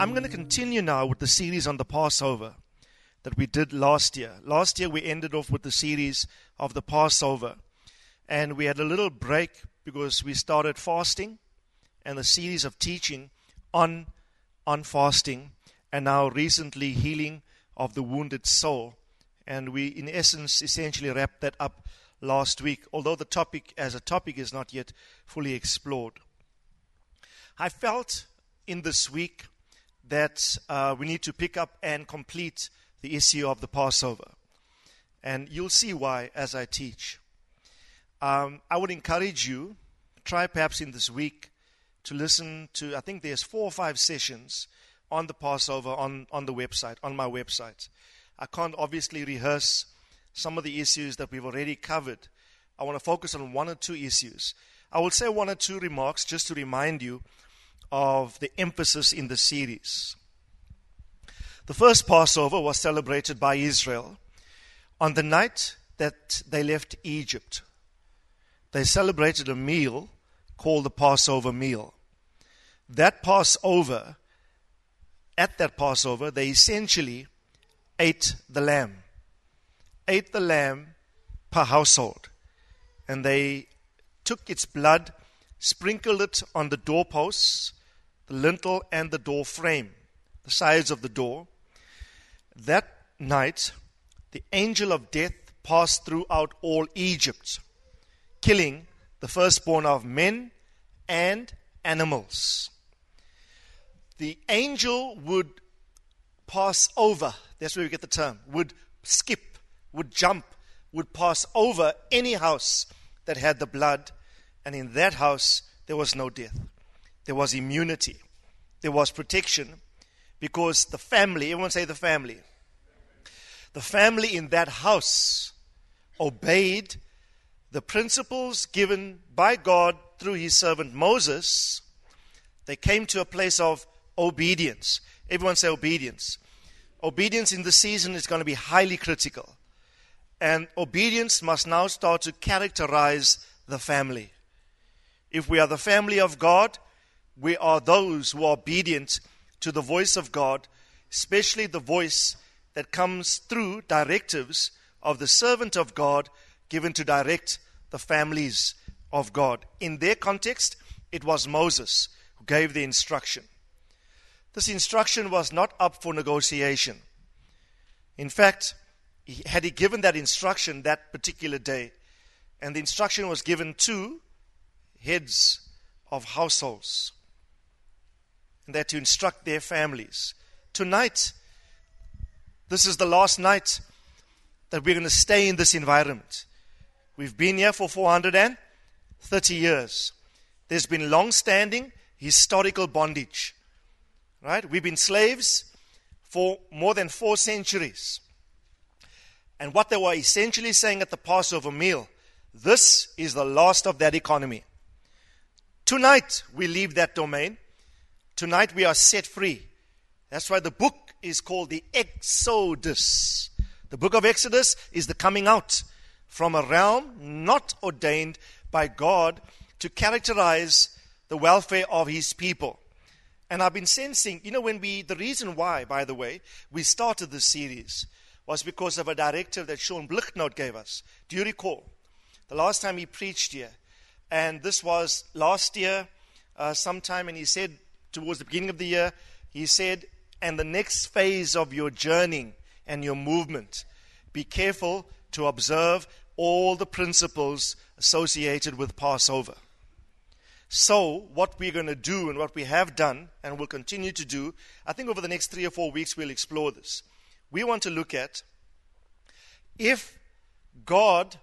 I'm going to continue now with the series on the Passover that we did last year. Last year we ended off with the series of the Passover. And we had a little break because we started fasting and a series of teaching on on fasting and now recently healing of the wounded soul. And we in essence essentially wrapped that up last week, although the topic as a topic is not yet fully explored. I felt in this week that uh, we need to pick up and complete the issue of the Passover. And you'll see why as I teach. Um, I would encourage you, try perhaps in this week, to listen to, I think there's four or five sessions on the Passover on, on the website, on my website. I can't obviously rehearse some of the issues that we've already covered. I want to focus on one or two issues. I will say one or two remarks just to remind you of the emphasis in the series. The first Passover was celebrated by Israel on the night that they left Egypt. They celebrated a meal called the Passover meal. That Passover, at that Passover, they essentially ate the lamb, ate the lamb per household, and they took its blood, sprinkled it on the doorposts the lintel and the door frame, the sides of the door. That night, the angel of death passed throughout all Egypt, killing the firstborn of men and animals. The angel would pass over, that's where we get the term, would skip, would jump, would pass over any house that had the blood, and in that house there was no death there was immunity, there was protection, because the family, everyone say the family, the family in that house obeyed the principles given by God through his servant Moses. They came to a place of obedience. Everyone say obedience. Obedience in the season is going to be highly critical. And obedience must now start to characterize the family. If we are the family of God, we are those who are obedient to the voice of God, especially the voice that comes through directives of the servant of God given to direct the families of God. In their context, it was Moses who gave the instruction. This instruction was not up for negotiation. In fact, had he given that instruction that particular day, and the instruction was given to heads of households, and they're to instruct their families. Tonight, this is the last night that we're going to stay in this environment. We've been here for 430 years. There's been long standing historical bondage. Right? We've been slaves for more than four centuries. And what they were essentially saying at the Passover meal this is the last of that economy. Tonight, we leave that domain Tonight we are set free. That's why the book is called the Exodus. The book of Exodus is the coming out from a realm not ordained by God to characterize the welfare of his people. And I've been sensing, you know, when we, the reason why, by the way, we started this series was because of a directive that Sean Blicknote gave us. Do you recall? The last time he preached here. And this was last year, uh, sometime, and he said, towards the beginning of the year, he said, and the next phase of your journey and your movement, be careful to observe all the principles associated with Passover. So, what we're going to do and what we have done and will continue to do, I think over the next three or four weeks we'll explore this. We want to look at if God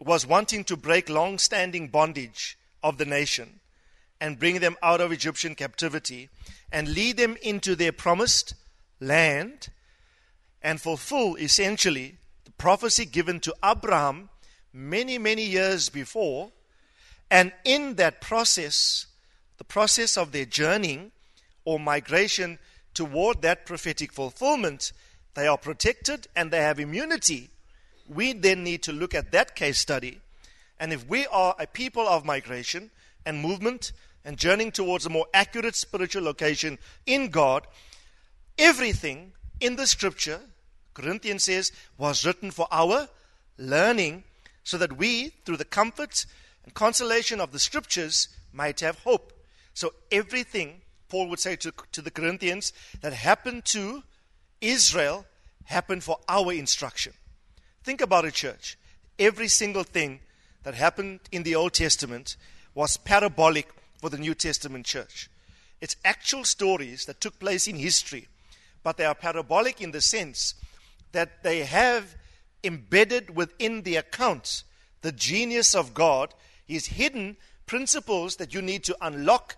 was wanting to break long standing bondage of the nation, and bring them out of Egyptian captivity and lead them into their promised land and fulfill essentially the prophecy given to Abraham many, many years before. And in that process, the process of their journeying or migration toward that prophetic fulfillment, they are protected and they have immunity. We then need to look at that case study. And if we are a people of migration and movement and journeying towards a more accurate spiritual location in God, everything in the scripture, Corinthians says, was written for our learning so that we, through the comfort and consolation of the scriptures, might have hope. So everything, Paul would say to, to the Corinthians, that happened to Israel happened for our instruction. Think about it, church. Every single thing that happened in the Old Testament was parabolic for the New Testament church. It's actual stories that took place in history, but they are parabolic in the sense that they have embedded within the account the genius of God, His hidden principles that you need to unlock.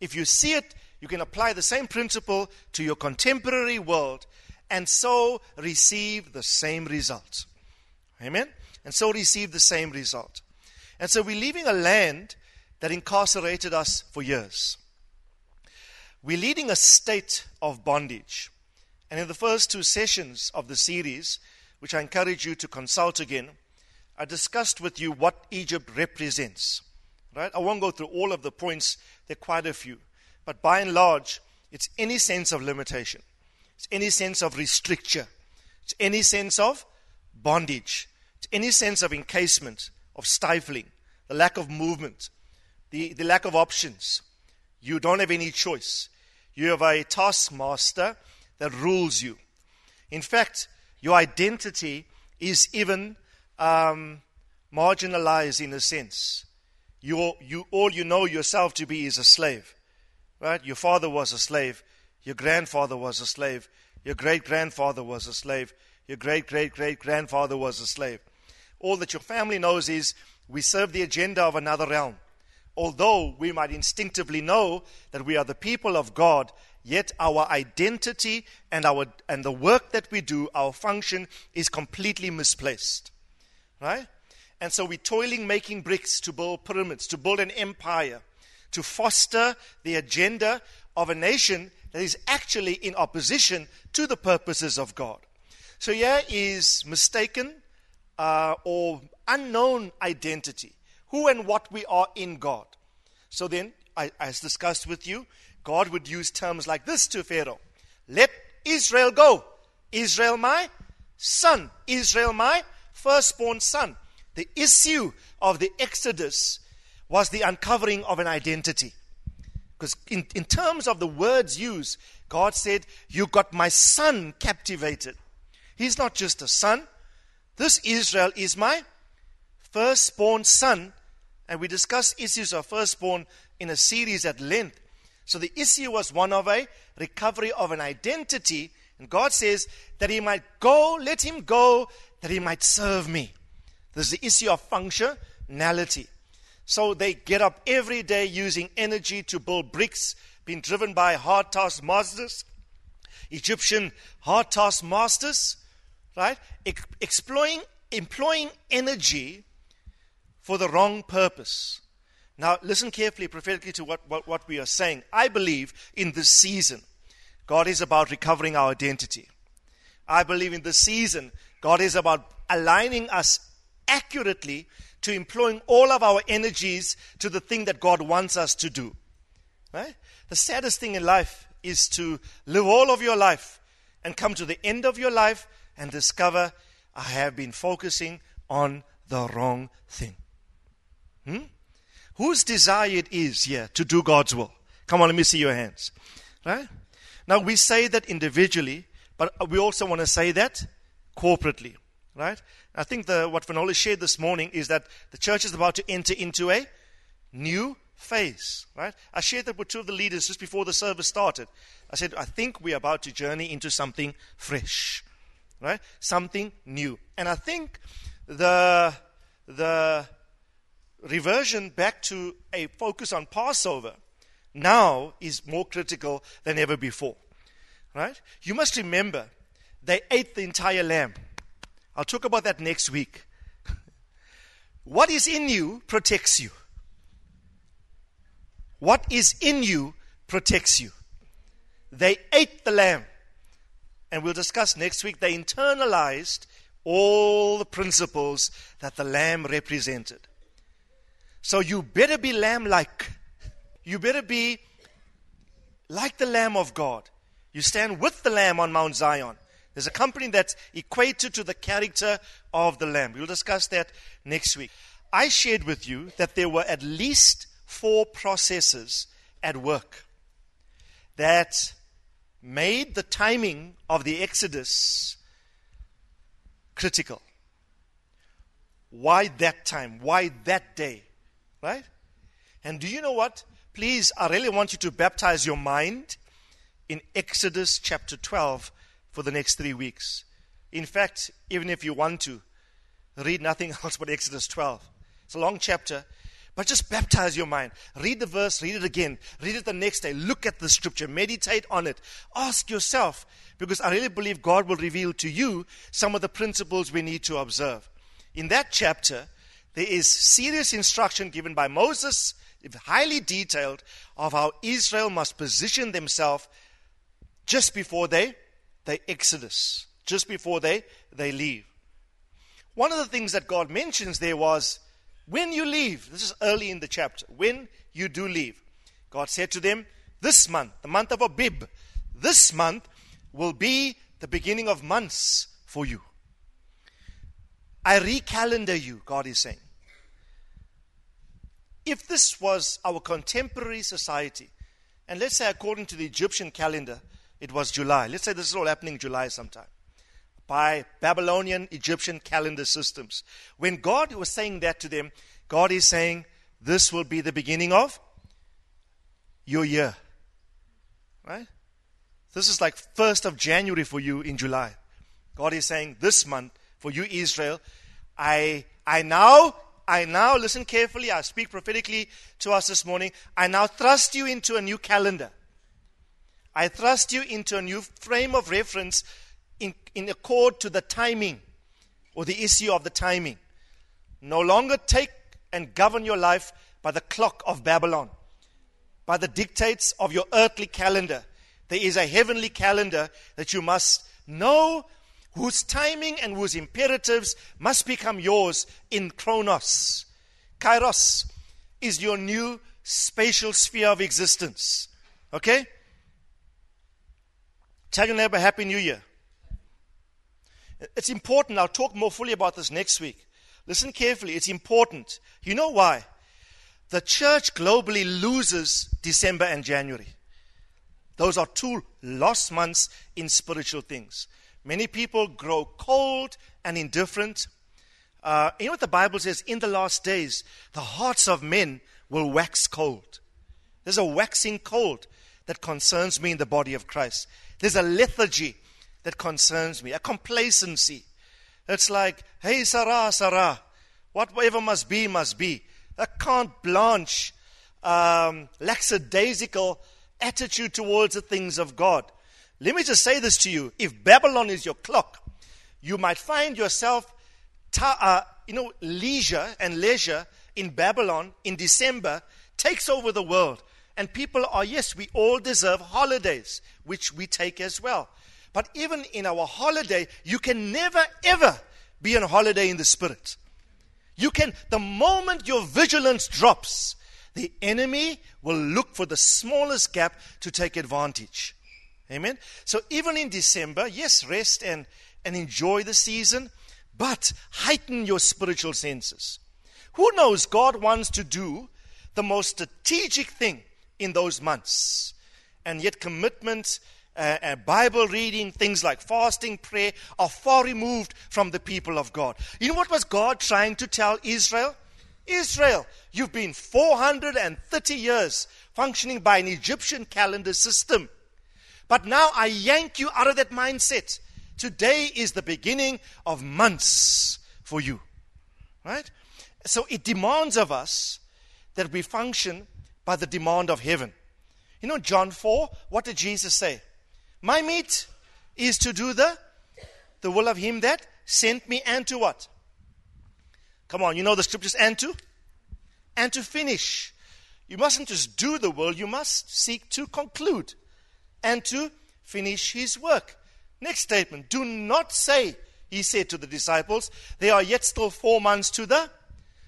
If you see it, you can apply the same principle to your contemporary world and so receive the same result. Amen? And so receive the same result. And so we're leaving a land that incarcerated us for years. We're leading a state of bondage. And in the first two sessions of the series, which I encourage you to consult again, I discussed with you what Egypt represents. Right? I won't go through all of the points, there are quite a few. But by and large, it's any sense of limitation, it's any sense of restriction, it's any sense of bondage, it's any sense of encasement, of stifling, the lack of movement, the, the lack of options. You don't have any choice. You have a taskmaster that rules you. In fact, your identity is even um, marginalized in a sense. You, you, all you know yourself to be is a slave. Right? Your father was a slave. Your grandfather was a slave. Your great grandfather was a slave. Your great great great grandfather was a slave. All that your family knows is we serve the agenda of another realm although we might instinctively know that we are the people of God, yet our identity and, our, and the work that we do, our function, is completely misplaced. Right? And so we're toiling making bricks to build pyramids, to build an empire, to foster the agenda of a nation that is actually in opposition to the purposes of God. So here is mistaken uh, or unknown identity who and what we are in God. So then, I, as discussed with you, God would use terms like this to Pharaoh Let Israel go. Israel, my son. Israel, my firstborn son. The issue of the Exodus was the uncovering of an identity. Because in, in terms of the words used, God said, You got my son captivated. He's not just a son. This Israel is my firstborn son and we discussed issues of firstborn in a series at length. So the issue was one of a recovery of an identity. And God says that he might go, let him go, that he might serve me. There's the issue of functionality. So they get up every day using energy to build bricks, being driven by hard task masters, Egyptian hard task masters, right? exploring, employing energy for the wrong purpose. Now, listen carefully, prophetically, to what, what, what we are saying. I believe in this season, God is about recovering our identity. I believe in this season, God is about aligning us accurately to employing all of our energies to the thing that God wants us to do. Right? The saddest thing in life is to live all of your life and come to the end of your life and discover I have been focusing on the wrong thing. Hmm? Whose desire it is here to do God's will? Come on, let me see your hands. Right? Now, we say that individually, but we also want to say that corporately. Right? I think the, what Vanola shared this morning is that the church is about to enter into a new phase. Right? I shared that with two of the leaders just before the service started. I said, I think we're about to journey into something fresh. Right? Something new. And I think the the reversion back to a focus on Passover now is more critical than ever before. Right? You must remember, they ate the entire lamb. I'll talk about that next week. what is in you protects you. What is in you protects you. They ate the lamb. And we'll discuss next week, they internalized all the principles that the lamb represented. So you better be lamb like. You better be like the lamb of God. You stand with the lamb on Mount Zion. There's a company that's equated to the character of the lamb. We'll discuss that next week. I shared with you that there were at least four processes at work that made the timing of the Exodus critical. Why that time? Why that day? Right? And do you know what? Please, I really want you to baptize your mind in Exodus chapter 12 for the next three weeks. In fact, even if you want to, read nothing else but Exodus 12. It's a long chapter, but just baptize your mind. Read the verse, read it again, read it the next day, look at the scripture, meditate on it. Ask yourself, because I really believe God will reveal to you some of the principles we need to observe. In that chapter, there is serious instruction given by Moses, highly detailed, of how Israel must position themselves just before they, they exodus, just before they, they leave. One of the things that God mentions there was when you leave, this is early in the chapter, when you do leave, God said to them, This month, the month of Abib, this month will be the beginning of months for you. I recalendar you, God is saying. If this was our contemporary society, and let's say according to the Egyptian calendar, it was July. Let's say this is all happening July sometime. By Babylonian Egyptian calendar systems. When God was saying that to them, God is saying, This will be the beginning of your year. Right? This is like 1st of January for you in July. God is saying, This month for you, Israel, I, I now, I now, listen carefully, I speak prophetically to us this morning. I now thrust you into a new calendar. I thrust you into a new frame of reference in, in accord to the timing or the issue of the timing. No longer take and govern your life by the clock of Babylon, by the dictates of your earthly calendar. There is a heavenly calendar that you must know whose timing and whose imperatives must become yours in Chronos. Kairos is your new spatial sphere of existence. Okay? Tell your neighbor Happy New Year. It's important. I'll talk more fully about this next week. Listen carefully. It's important. You know why? The church globally loses December and January. Those are two lost months in spiritual things. Many people grow cold and indifferent. Uh, you know what the Bible says? In the last days, the hearts of men will wax cold. There's a waxing cold that concerns me in the body of Christ. There's a lethargy that concerns me, a complacency. It's like, hey, sera, sera, whatever must be, must be. A carte blanche, um, lackadaisical attitude towards the things of God. Let me just say this to you. If Babylon is your clock, you might find yourself, ta- uh, you know, leisure and leisure in Babylon in December takes over the world. And people are, yes, we all deserve holidays, which we take as well. But even in our holiday, you can never, ever be on holiday in the spirit. You can, the moment your vigilance drops, the enemy will look for the smallest gap to take advantage. Amen. So even in December, yes, rest and, and enjoy the season, but heighten your spiritual senses. Who knows? God wants to do the most strategic thing in those months. And yet, commitment, uh, uh, Bible reading, things like fasting, prayer are far removed from the people of God. You know what was God trying to tell Israel? Israel, you've been 430 years functioning by an Egyptian calendar system. But now I yank you out of that mindset. Today is the beginning of months for you. Right? So it demands of us that we function by the demand of heaven. You know, John 4, what did Jesus say? My meat is to do the, the will of him that sent me and to what? Come on, you know the scriptures and to? And to finish. You mustn't just do the will, you must seek to conclude and to finish his work. Next statement Do not say, he said to the disciples, there are yet still four months to the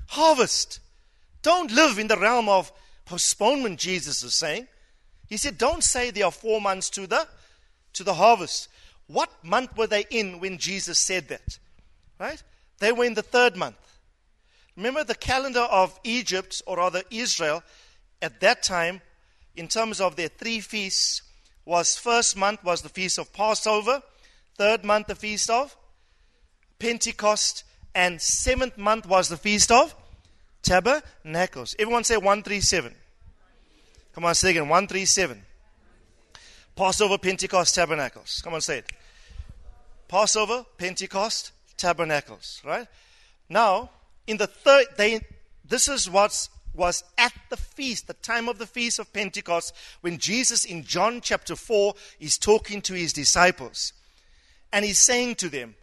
harvest. Don't live in the realm of postponement, Jesus is saying. He said, Don't say there are four months to the to the harvest. What month were they in when Jesus said that? Right? They were in the third month. Remember the calendar of Egypt, or rather Israel, at that time, in terms of their three feasts, was first month was the feast of Passover, third month the feast of Pentecost, and seventh month was the feast of Tabernacles. Everyone say 137. Come on, say again 137. Passover, Pentecost, Tabernacles. Come on, say it. Passover, Pentecost, Tabernacles. Right? Now, in the third, day, this is what was at the feast, the time of the feast of Pentecost, when Jesus in John chapter 4 is talking to his disciples. And he's saying to them,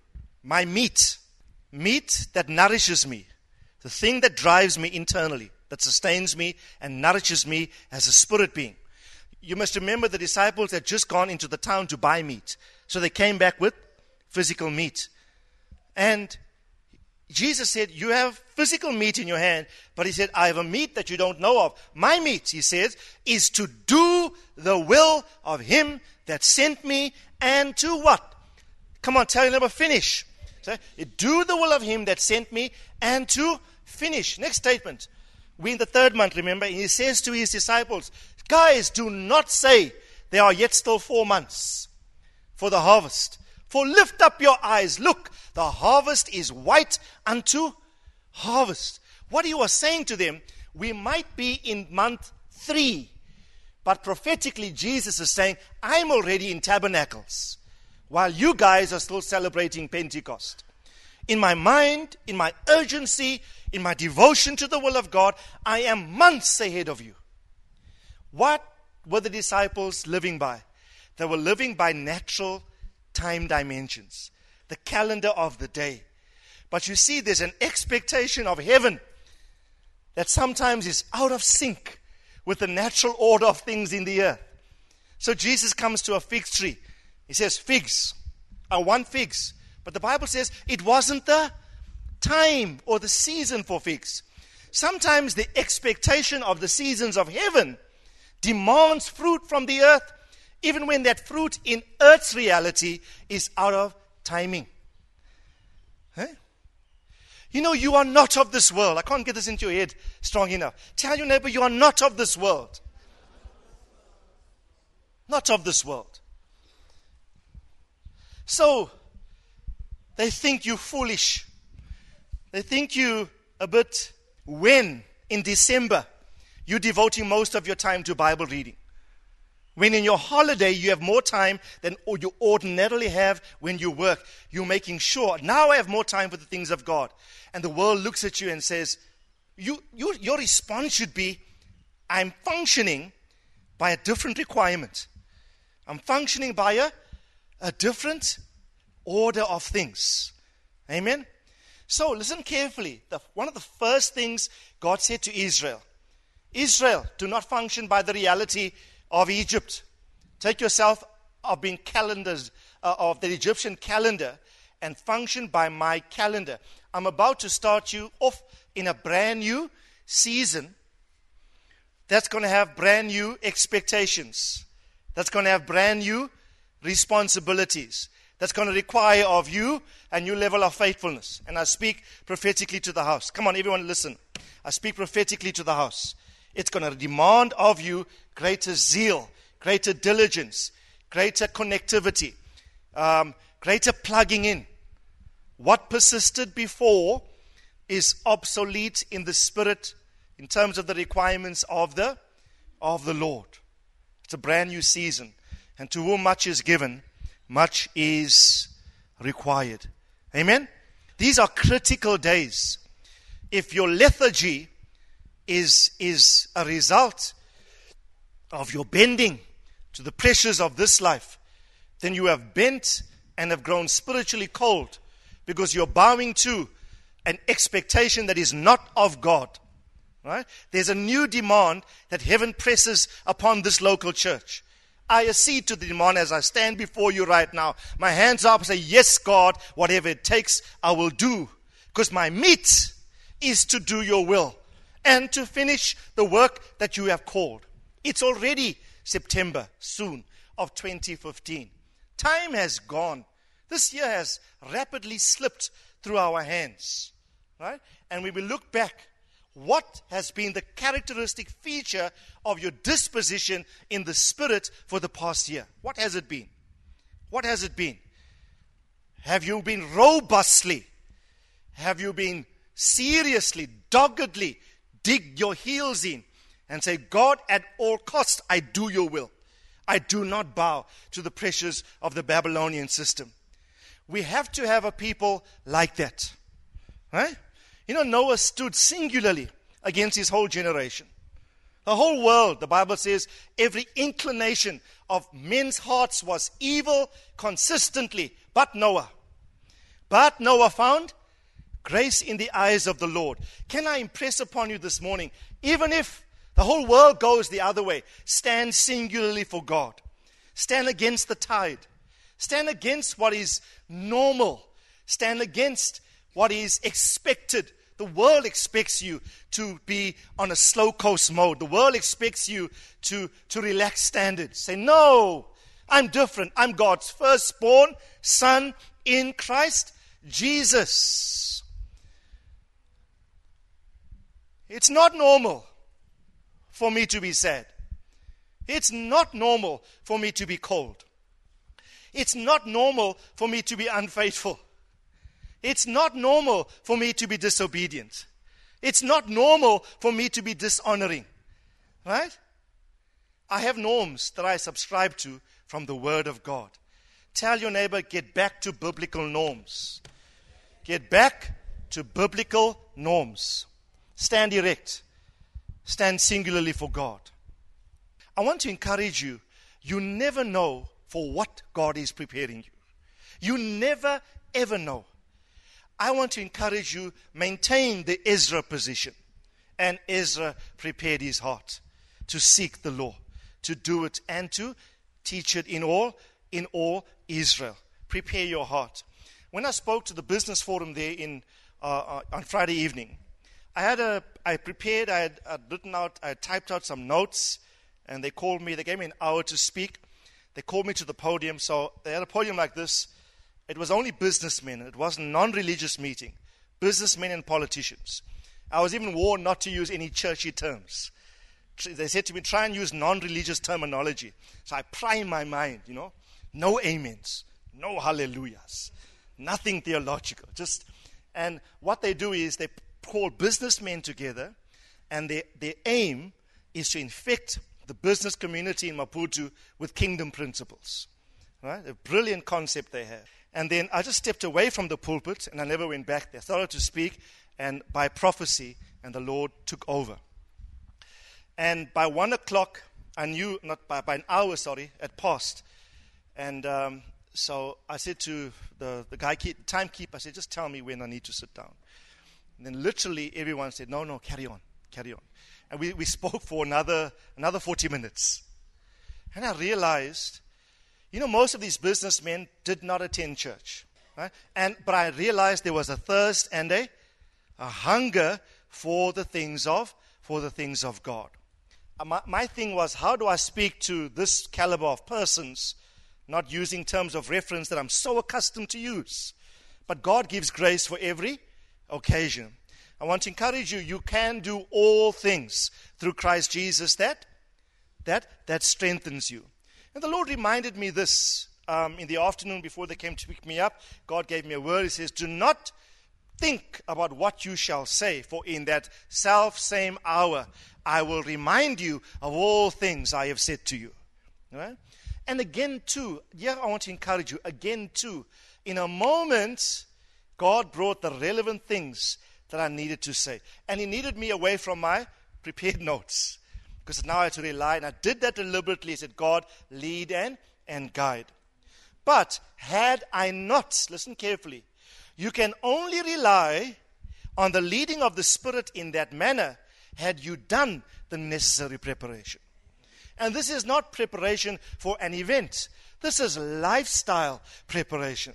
My meat, meat that nourishes me, the thing that drives me internally, that sustains me and nourishes me as a spirit being. You must remember the disciples had just gone into the town to buy meat. So they came back with physical meat. And Jesus said, You have physical meat in your hand, but he said, I have a meat that you don't know of. My meat, he says, is to do the will of him that sent me and to what? Come on, tell your neighbor, finish. So, do the will of him that sent me and to finish. Next statement. We're in the third month, remember? And he says to his disciples, Guys, do not say there are yet still four months for the harvest. For lift up your eyes, look, the harvest is white unto harvest. What he was saying to them, we might be in month three, but prophetically, Jesus is saying, I'm already in tabernacles, while you guys are still celebrating Pentecost. In my mind, in my urgency, in my devotion to the will of God, I am months ahead of you. What were the disciples living by? They were living by natural time dimensions, the calendar of the day. But you see, there's an expectation of heaven that sometimes is out of sync with the natural order of things in the earth. So Jesus comes to a fig tree. He says, Figs. I want figs. But the Bible says it wasn't the time or the season for figs. Sometimes the expectation of the seasons of heaven demands fruit from the earth even when that fruit in earth's reality is out of timing. You know, you are not of this world. I can't get this into your head strong enough. Tell your neighbor, you are not of this world. Not of this world. So, they think you foolish. They think you a bit when in December you're devoting most of your time to Bible reading. When in your holiday you have more time than you ordinarily have when you work, you're making sure, now I have more time for the things of God. And the world looks at you and says, you, you, your response should be, I'm functioning by a different requirement. I'm functioning by a, a different order of things. Amen? So listen carefully. The, one of the first things God said to Israel Israel, do not function by the reality of Egypt. Take yourself of being calendars uh, of the Egyptian calendar and function by my calendar. I'm about to start you off in a brand new season that's going to have brand new expectations. That's going to have brand new responsibilities. That's going to require of you a new level of faithfulness. And I speak prophetically to the house. Come on, everyone, listen. I speak prophetically to the house. It's going to demand of you greater zeal, greater diligence, greater connectivity, um, greater plugging in. What persisted before is obsolete in the spirit in terms of the requirements of the of the Lord. It's a brand new season. And to whom much is given, much is required. Amen? These are critical days. If your lethargy is, is a result of your bending to the pressures of this life, then you have bent and have grown spiritually cold because you're bowing to an expectation that is not of God. Right? There's a new demand that heaven presses upon this local church. I accede to the demand as I stand before you right now. My hands up and say, Yes, God, whatever it takes, I will do. Because my meat is to do your will and to finish the work that you have called. It's already September soon of 2015. Time has gone. This year has rapidly slipped through our hands. Right? And we look back, what has been the characteristic feature of your disposition in the spirit for the past year? What has it been? What has it been? Have you been robustly? Have you been seriously, doggedly dig your heels in and say, God, at all costs, I do your will. I do not bow to the pressures of the Babylonian system. We have to have a people like that. Right? You know, Noah stood singularly against his whole generation. The whole world, the Bible says, every inclination of men's hearts was evil consistently, but Noah. But Noah found grace in the eyes of the Lord. Can I impress upon you this morning, even if the whole world goes the other way, stand singularly for God. Stand against the tide. Stand against what is normal. Stand against what is expected. The world expects you to be on a slow coast mode. The world expects you to, to relax standards. Say, no, I'm different. I'm God's firstborn son in Christ Jesus. It's not normal for me to be sad. It's not normal for me to be cold. It's not normal for me to be unfaithful. It's not normal for me to be disobedient. It's not normal for me to be dishonoring. Right? I have norms that I subscribe to from the Word of God. Tell your neighbor, get back to biblical norms. Get back to biblical norms. Stand erect. Stand singularly for God. I want to encourage you. You never know for what God is preparing you. You never, ever know. I want to encourage you, maintain the Ezra position. And Ezra prepared his heart to seek the law, to do it, and to teach it in all, in all Israel. Prepare your heart. When I spoke to the business forum there in, uh, uh, on Friday evening, I had a, I prepared, I had, I had written out, I typed out some notes, and they called me, they gave me an hour to speak. They called me to the podium, so they had a podium like this, it was only businessmen. It was a non religious meeting. Businessmen and politicians. I was even warned not to use any churchy terms. They said to me, try and use non religious terminology. So I prime my mind, you know. No amens, no hallelujahs, nothing theological. Just and what they do is they call businessmen together, and their, their aim is to infect the business community in Maputo with kingdom principles. Right? A brilliant concept they have. And then I just stepped away from the pulpit and I never went back there. I started to speak, and by prophecy, and the Lord took over. And by one o'clock, I knew, not by, by an hour, sorry, had passed. And um, so I said to the, the guy, timekeeper, I said, just tell me when I need to sit down. And then literally everyone said, no, no, carry on, carry on. And we, we spoke for another, another 40 minutes. And I realized you know, most of these businessmen did not attend church. Right? And, but I realized there was a thirst and a, a hunger for the things of for the things of God. Uh, my, my thing was, how do I speak to this caliber of persons, not using terms of reference that I'm so accustomed to use? But God gives grace for every occasion. I want to encourage you, you can do all things through Christ Jesus that that that strengthens you. And the Lord reminded me this um, in the afternoon before they came to pick me up. God gave me a word. He says, Do not think about what you shall say, for in that self same hour I will remind you of all things I have said to you. Right? And again, too, yeah, I want to encourage you, again, too, in a moment, God brought the relevant things that I needed to say. And He needed me away from my prepared notes. because now I had to rely, and I did that deliberately. I said, God, lead and, and guide. But had I not, listen carefully, you can only rely on the leading of the Spirit in that manner had you done the necessary preparation. And this is not preparation for an event, this is lifestyle preparation.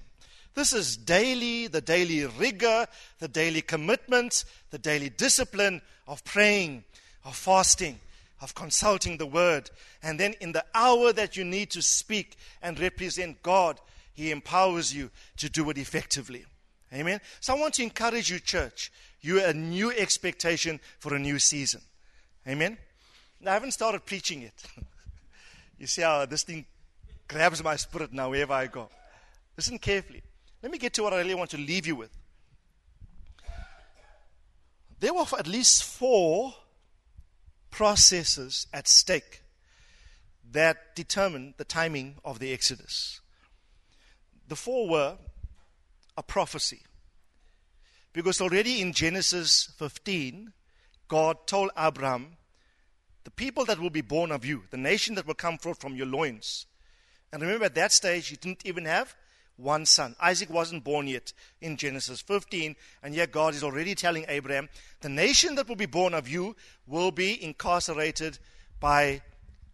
This is daily, the daily rigor, the daily commitment, the daily discipline of praying, of fasting, of consulting the word. And then in the hour that you need to speak and represent God, He empowers you to do it effectively. Amen. So I want to encourage you, church. You are a new expectation for a new season. Amen. Now, I haven't started preaching yet. you see how this thing grabs my spirit now wherever I go. Listen carefully. Let me get to what I really want to leave you with. There were at least four processes at stake that determined the timing of the Exodus. The four were a prophecy. Because already in Genesis 15, God told Abraham, The people that will be born of you, the nation that will come forth from your loins. And remember, at that stage, you didn't even have one son. Isaac wasn't born yet in Genesis 15, and yet God is already telling Abraham, the nation that will be born of you will be incarcerated by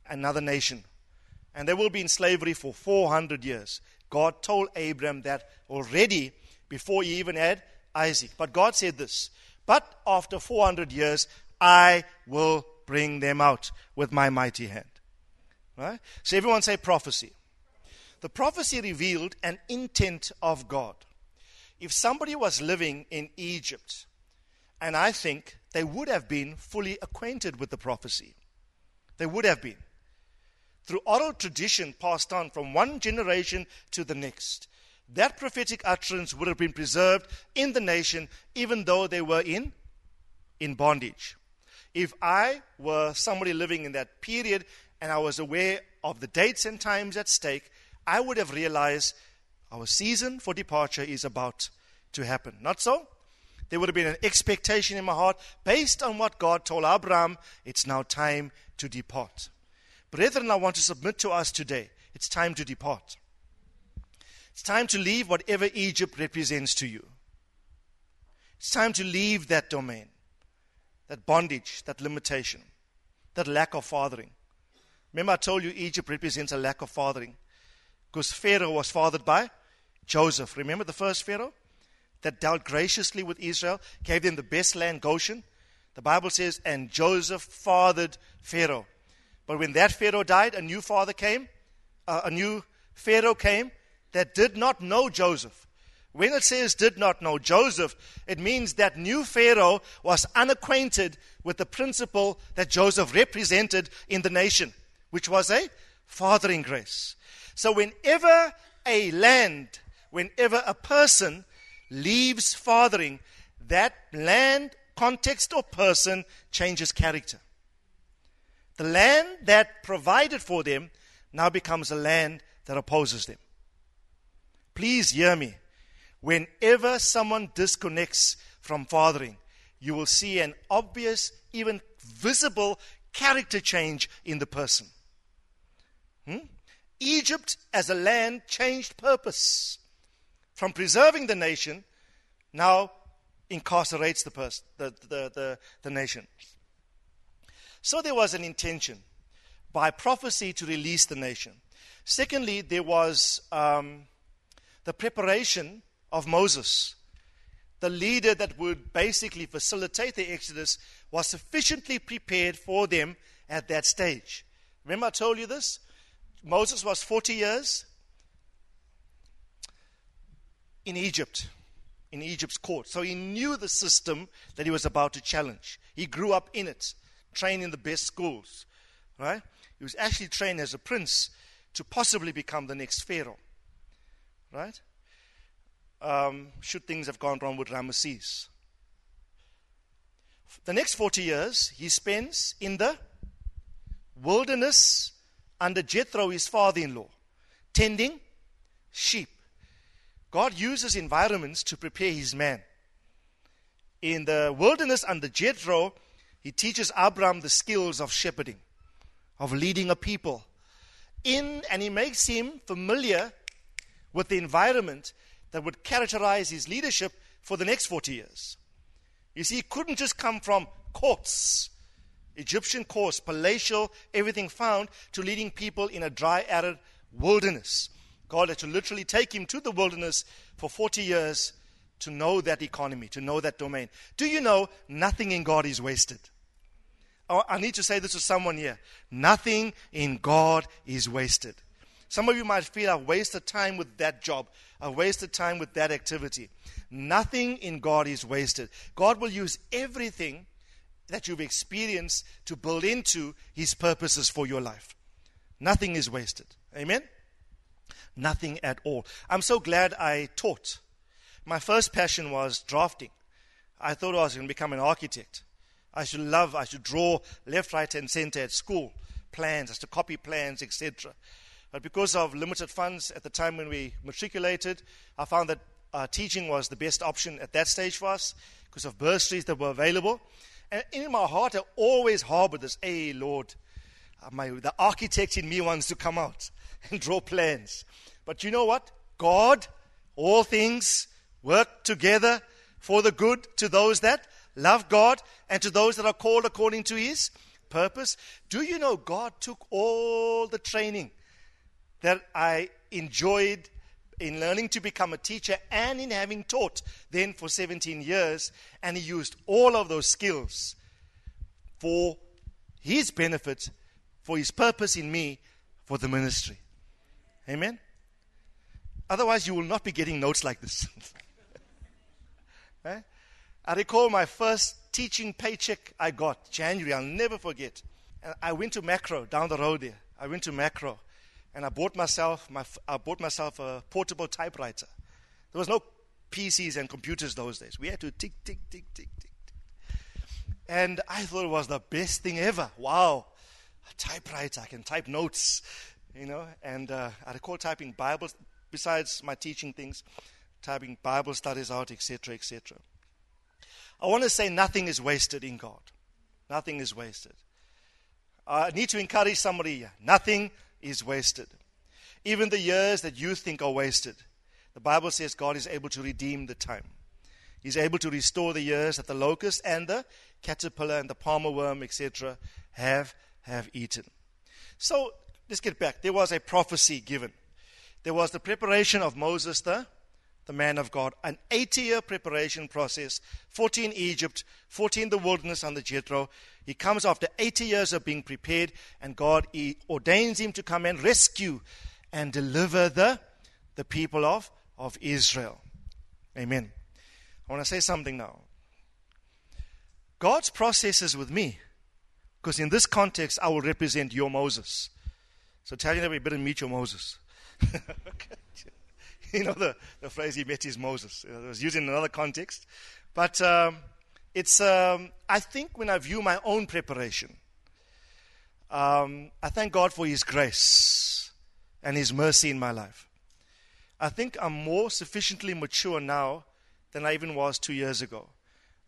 another nation. And they will be in slavery for 400 years. God told Abraham that already before he even had Isaac. But God said this But after 400 years, I will bring them out with my mighty hand. Right? So everyone say prophecy. The prophecy revealed an intent of God. If somebody was living in Egypt, and I think they would have been fully acquainted with the prophecy, they would have been. Through oral tradition passed on from one generation to the next, that prophetic utterance would have been preserved in the nation even though they were in, in bondage. If I were somebody living in that period and I was aware of the dates and times at stake, I would have realized our season for departure is about to happen. Not so? There would have been an expectation in my heart based on what God told Abraham, it's now time to depart. Brethren, I want to submit to us today it's time to depart. It's time to leave whatever Egypt represents to you. It's time to leave that domain, that bondage, that limitation, that lack of fathering. Remember, I told you Egypt represents a lack of fathering because Pharaoh was fathered by Joseph. Remember the first Pharaoh that dealt graciously with Israel, gave them the best land, Goshen? The Bible says, and Joseph fathered Pharaoh. But when that Pharaoh died, a new father came, uh, a new Pharaoh came that did not know Joseph. When it says did not know Joseph, it means that new Pharaoh was unacquainted with the principle that Joseph represented in the nation, which was a fathering grace. So, whenever a land, whenever a person leaves fathering, that land, context, or person changes character. The land that provided for them now becomes a land that opposes them. Please hear me. Whenever someone disconnects from fathering, you will see an obvious, even visible character change in the person. Hmm? Egypt as a land changed purpose. From preserving the nation, now incarcerates the, the, the, the, the nation. So there was an intention by prophecy to release the nation. Secondly, there was um, the preparation of Moses. The leader that would basically facilitate the Exodus was sufficiently prepared for them at that stage. Remember, I told you this? Moses was 40 years in Egypt, in Egypt's court. So he knew the system that he was about to challenge. He grew up in it, trained in the best schools. Right? He was actually trained as a prince to possibly become the next Pharaoh. Right? Um, should things have gone wrong with Ramesses. The next 40 years he spends in the wilderness under Jethro, his father in law, tending sheep. God uses environments to prepare his man. In the wilderness under Jethro, He teaches Abram the skills of shepherding, of leading a people. In and he makes him familiar with the environment that would characterize his leadership for the next 40 years. You see, he couldn't just come from courts, Egyptian courts, palatial, everything found, to leading people in a dry, arid wilderness. God had to literally take him to the wilderness for 40 years to know that economy, to know that domain. Do you know nothing in God is wasted? Oh, I need to say this to someone here. Nothing in God is wasted. Some of you might feel I've wasted time with that job. I've wasted time with that activity. Nothing in God is wasted. God will use everything that you've experienced to build into His purposes for your life. Nothing is wasted. Amen? Nothing at all. I'm so glad I taught. My first passion was drafting. I thought I was going to become an architect. I should love, I should draw left, right, and center at school plans, I should copy plans, etc. But because of limited funds at the time when we matriculated, I found that uh, teaching was the best option at that stage for us because of bursaries that were available. In my heart, I always harbor this, hey, Lord, uh, my, the architect in me wants to come out and draw plans. But you know what? God, all things work together for the good to those that love God and to those that are called according to his purpose. Do you know God took all the training that I enjoyed in learning to become a teacher and in having taught then for 17 years. And he used all of those skills for his benefit, for his purpose in me, for the ministry. Amen? Otherwise, you will not be getting notes like this. eh? I recall my first teaching paycheck I got, January, I'll never forget. I went to Makro down the road there. I went to Makro and I bought myself my, I bought myself a portable typewriter. There was no PCs and computers those days. We had to tick tick tick tick tick. And I thought it was the best thing ever. Wow, a typewriter! I can type notes, you know. And uh, I recall typing Bibles besides my teaching things, typing Bible studies out, etc., etc. I want to say nothing is wasted in God. Nothing is wasted. I need to encourage somebody. Nothing is wasted. Even the years that you think are wasted, the Bible says God is able to redeem the time. He's able to restore the years that the locust and the caterpillar and the palmer worm, etc., have, have eaten. So let's get back. There was a prophecy given. There was the preparation of Moses, the, the man of God, an 80 year preparation process 14 Egypt, 14 the wilderness under Jethro, he comes after 80 years of being prepared, and God ordains him to come and rescue and deliver the, the people of, of Israel. Amen. I want to say something now. God's process is with me, because in this context, I will represent your Moses. So tell you that we better meet your Moses. you know the, the phrase he met his Moses. It was used in another context. But um, it's, um, I think, when I view my own preparation, um, I thank God for His grace and His mercy in my life. I think I'm more sufficiently mature now than I even was two years ago.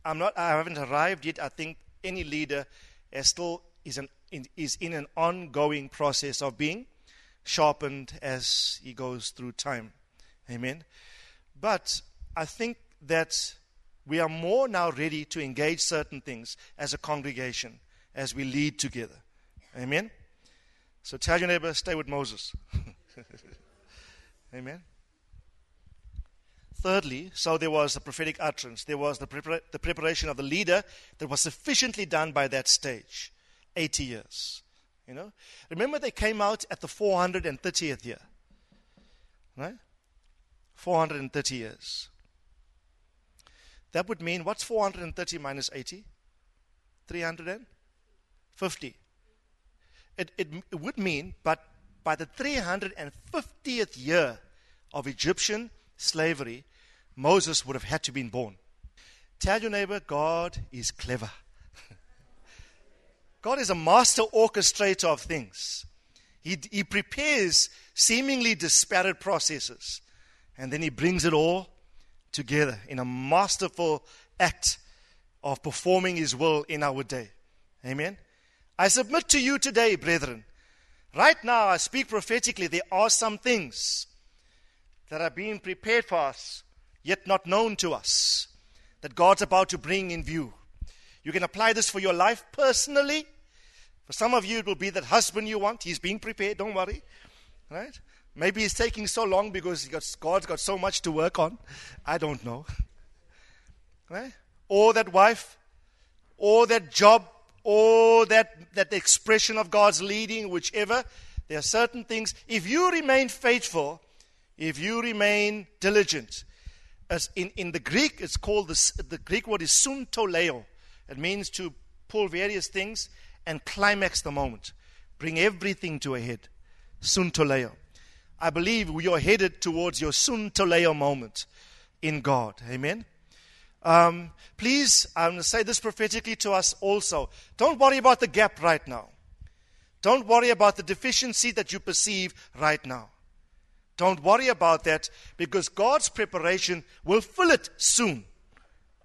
I'm not, I haven't arrived yet. I think any leader is still is, an, is in an ongoing process of being sharpened as he goes through time. Amen. But I think that we are more now ready to engage certain things as a congregation as we lead together. Amen? So tell your neighbor, stay with Moses. Amen? Thirdly, so there was the prophetic utterance. There was the, the preparation of the leader that was sufficiently done by that stage 80 years. You know? Remember, they came out at the 430th year. Right? 430 years. That would mean what's 430 minus 80? 350. It, it, it would mean, but by the 350th year of Egyptian slavery, Moses would have had to been born. Tell your neighbor, God is clever. God is a master orchestrator of things. He, he prepares seemingly disparate processes, and then he brings it all together in a masterful act of performing His will in our day. Amen. I submit to you today, brethren. Right now, I speak prophetically. There are some things that are being prepared for us, yet not known to us, that God's about to bring in view. You can apply this for your life personally. For some of you, it will be that husband you want. He's being prepared, don't worry. Right? Maybe he's taking so long because got, God's got so much to work on. I don't know. Right? Eh? Or that wife, or that job, or that, that expression of God's leading, whichever. There are certain things. If you remain faithful, if you remain diligent, as in, in the Greek, it's called the, the Greek word is suntoleo. It means to pull various things and climax the moment, bring everything to a head. Suntoleo. I believe we are headed towards your suntoleo moment in God. Amen. Um, please, I'm going to say this prophetically to us also. Don't worry about the gap right now. Don't worry about the deficiency that you perceive right now. Don't worry about that because God's preparation will fill it soon.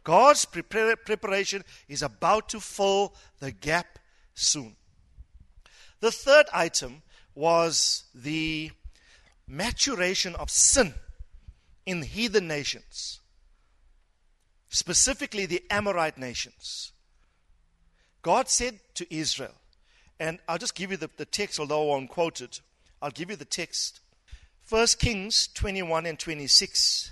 God's prepar- preparation is about to fill the gap soon. The third item was the maturation of sin in heathen nations, specifically the Amorite nations. God said to Israel, and I'll just give you the, the text, although I won't quote it. I'll give you the text. 1 Kings 21 and 26.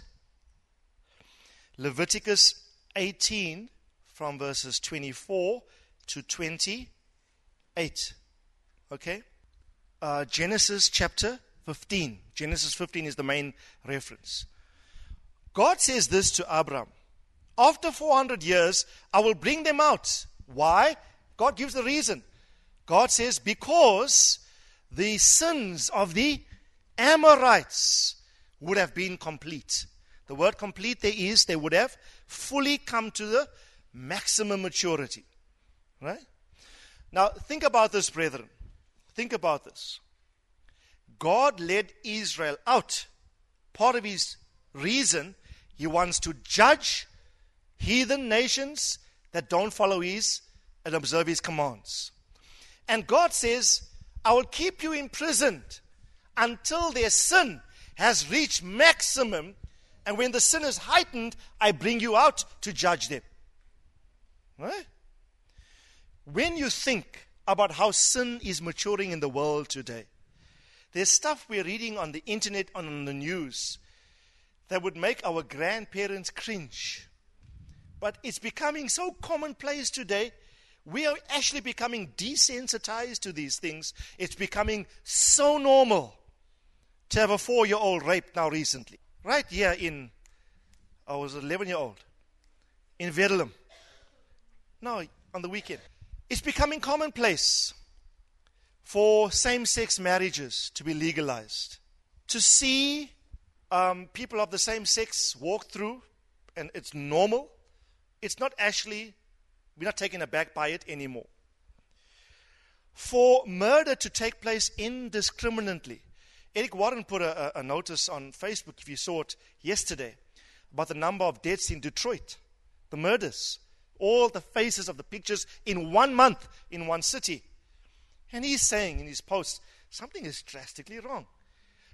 Leviticus 18 from verses 24 to 28. Okay? Uh, Genesis chapter 15. Genesis 15 is the main reference. God says this to Abram After 400 years, I will bring them out. Why? God gives the reason. God says, Because the sins of the Amorites would have been complete. The word complete there is, they would have fully come to the maximum maturity. Right? Now, think about this, brethren. Think about this. God led Israel out. Part of his reason, he wants to judge heathen nations that don't follow his and observe his commands. And God says, I will keep you imprisoned until their sin has reached maximum and when the sin is heightened, I bring you out to judge them. Right? When you think about how sin is maturing in the world today, there's stuff we're reading on the internet and on the news that would make our grandparents cringe. But it's becoming so commonplace today. We are actually becoming desensitized to these things. It's becoming so normal to have a four year old raped now recently right here in, I was 11 year old, in Verulam. No, on the weekend. It's becoming commonplace for same sex marriages to be legalized. To see um, people of the same sex walk through, and it's normal, it's not actually, we're not taken aback by it anymore. For murder to take place indiscriminately, Eric Warren put a, a, notice on Facebook, if you saw it yesterday, about the number of deaths in Detroit, the murders, all the faces of the pictures in one month in one city. And he's saying in his post, something is drastically wrong.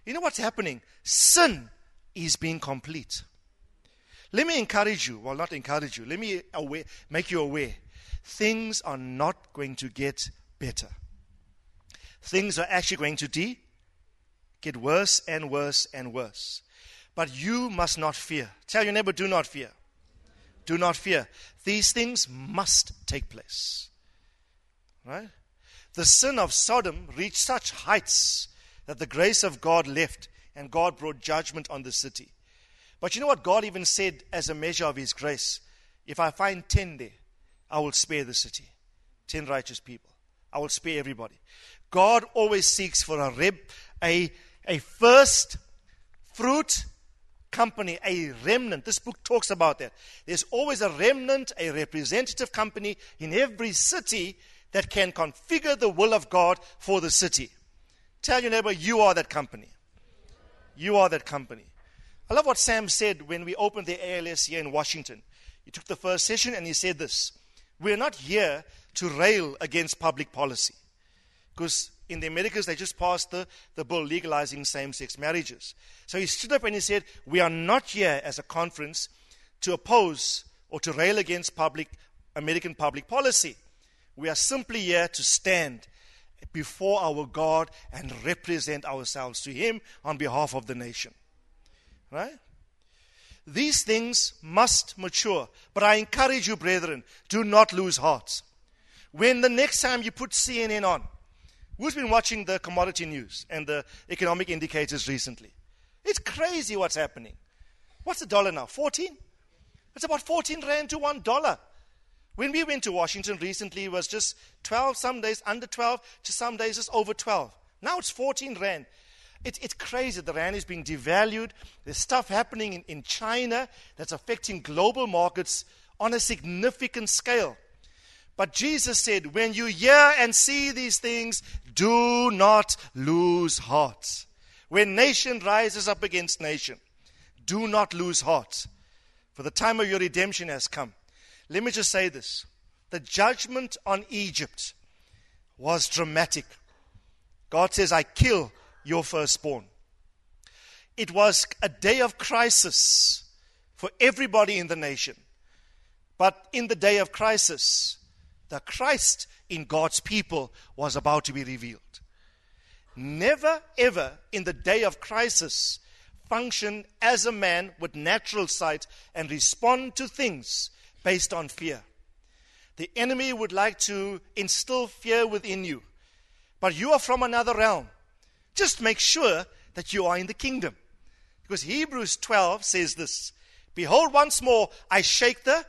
You know what's happening? Sin is being complete. Let me encourage you, well, not encourage you, let me aware, make you aware. Things are not going to get better. Things are actually going to de get worse and worse and worse. But you must not fear. Tell your neighbor, do not fear. Do not fear. These things must take place. Right? The sin of Sodom reached such heights that the grace of God left and God brought judgment on the city. But you know what God even said as a measure of his grace? If I find 10 there, I will spare the city. 10 righteous people. I will spare everybody. God always seeks for a, rib, a a first fruit company, a remnant. This book talks about that. There's always a remnant, a representative company in every city that can configure the will of God for the city. Tell your neighbor, you are that company. You are that company. I love what Sam said when we opened the ALS here in Washington. He took the first session and he said this We're not here to rail against public policy. Because in the Americas, they just passed the, the bill legalizing same sex marriages. So he stood up and he said, We are not here as a conference to oppose or to rail against public, American public policy. We are simply here to stand before our God and represent ourselves to Him on behalf of the nation. Right? These things must mature. But I encourage you, brethren, do not lose heart. When the next time you put CNN on, who's been watching the commodity news and the economic indicators recently? It's crazy what's happening. What's the dollar now? 14? It's about 14 rand to one dollar. When we went to Washington recently, it was just 12, some days under 12, to some days just over 12. Now it's 14 rand. It, it's crazy. The rand is being devalued. There's stuff happening in, in China that's affecting global markets on a significant scale. But Jesus said, When you hear and see these things, do not lose heart. When nation rises up against nation, do not lose heart. For the time of your redemption has come. Let me just say this the judgment on Egypt was dramatic. God says, I kill your firstborn. It was a day of crisis for everybody in the nation. But in the day of crisis, the Christ in God's people was about to be revealed. Never, ever in the day of crisis function as a man with natural sight and respond to things based on fear. The enemy would like to instill fear within you, but you are from another realm. Just make sure that you are in the kingdom. Because Hebrews 12 says this Behold, once more I shake the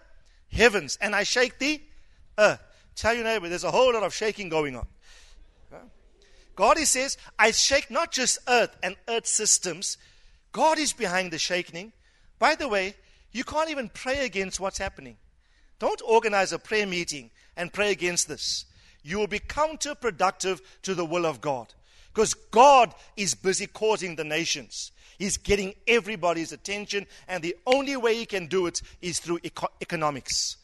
heavens and I shake the earth. Tell your neighbor, there's a whole lot of shaking going on. God, He says, I shake not just earth and earth systems, God is behind the shaking. By the way, you can't even pray against what's happening. Don't organize a prayer meeting and pray against this. You will be counterproductive to the will of God. Because God is busy causing the nations. He's getting everybody's attention, and the only way He can do it is through eco- economics.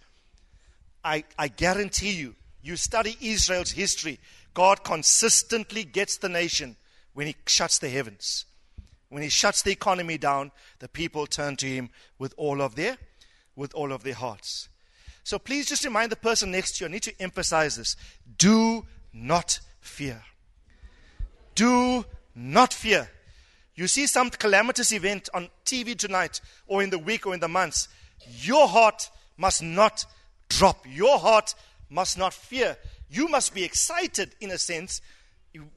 I, I guarantee you, you study Israel's history, God consistently gets the nation when He shuts the heavens. When He shuts the economy down, the people turn to Him with all of their, with all of their hearts. So please just remind the person next to you, I need to emphasize this. Do not fear. Do not fear. You see some calamitous event on TV tonight, or in the week, or in the months. Your heart must not drop. Your heart must not fear. You must be excited, in a sense,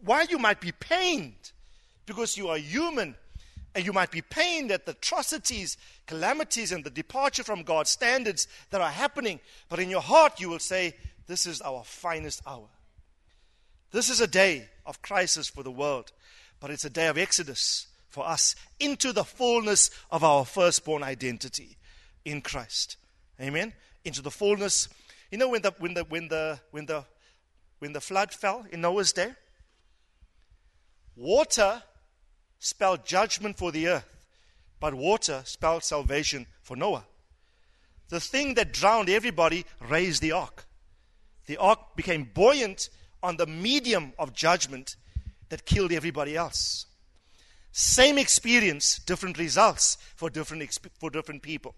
while you might be pained, because you are human, and you might be pained at the atrocities, calamities, and the departure from God's standards that are happening. But in your heart, you will say, This is our finest hour. This is a day of crisis for the world, but it's a day of exodus for us into the fullness of our firstborn identity in Christ. Amen. Into the fullness. You know when the when the when the when the when the flood fell in Noah's day, water spelled judgment for the earth, but water spelled salvation for Noah. The thing that drowned everybody raised the ark. The ark became buoyant on the medium of judgment that killed everybody else. Same experience, different results for different, for different people.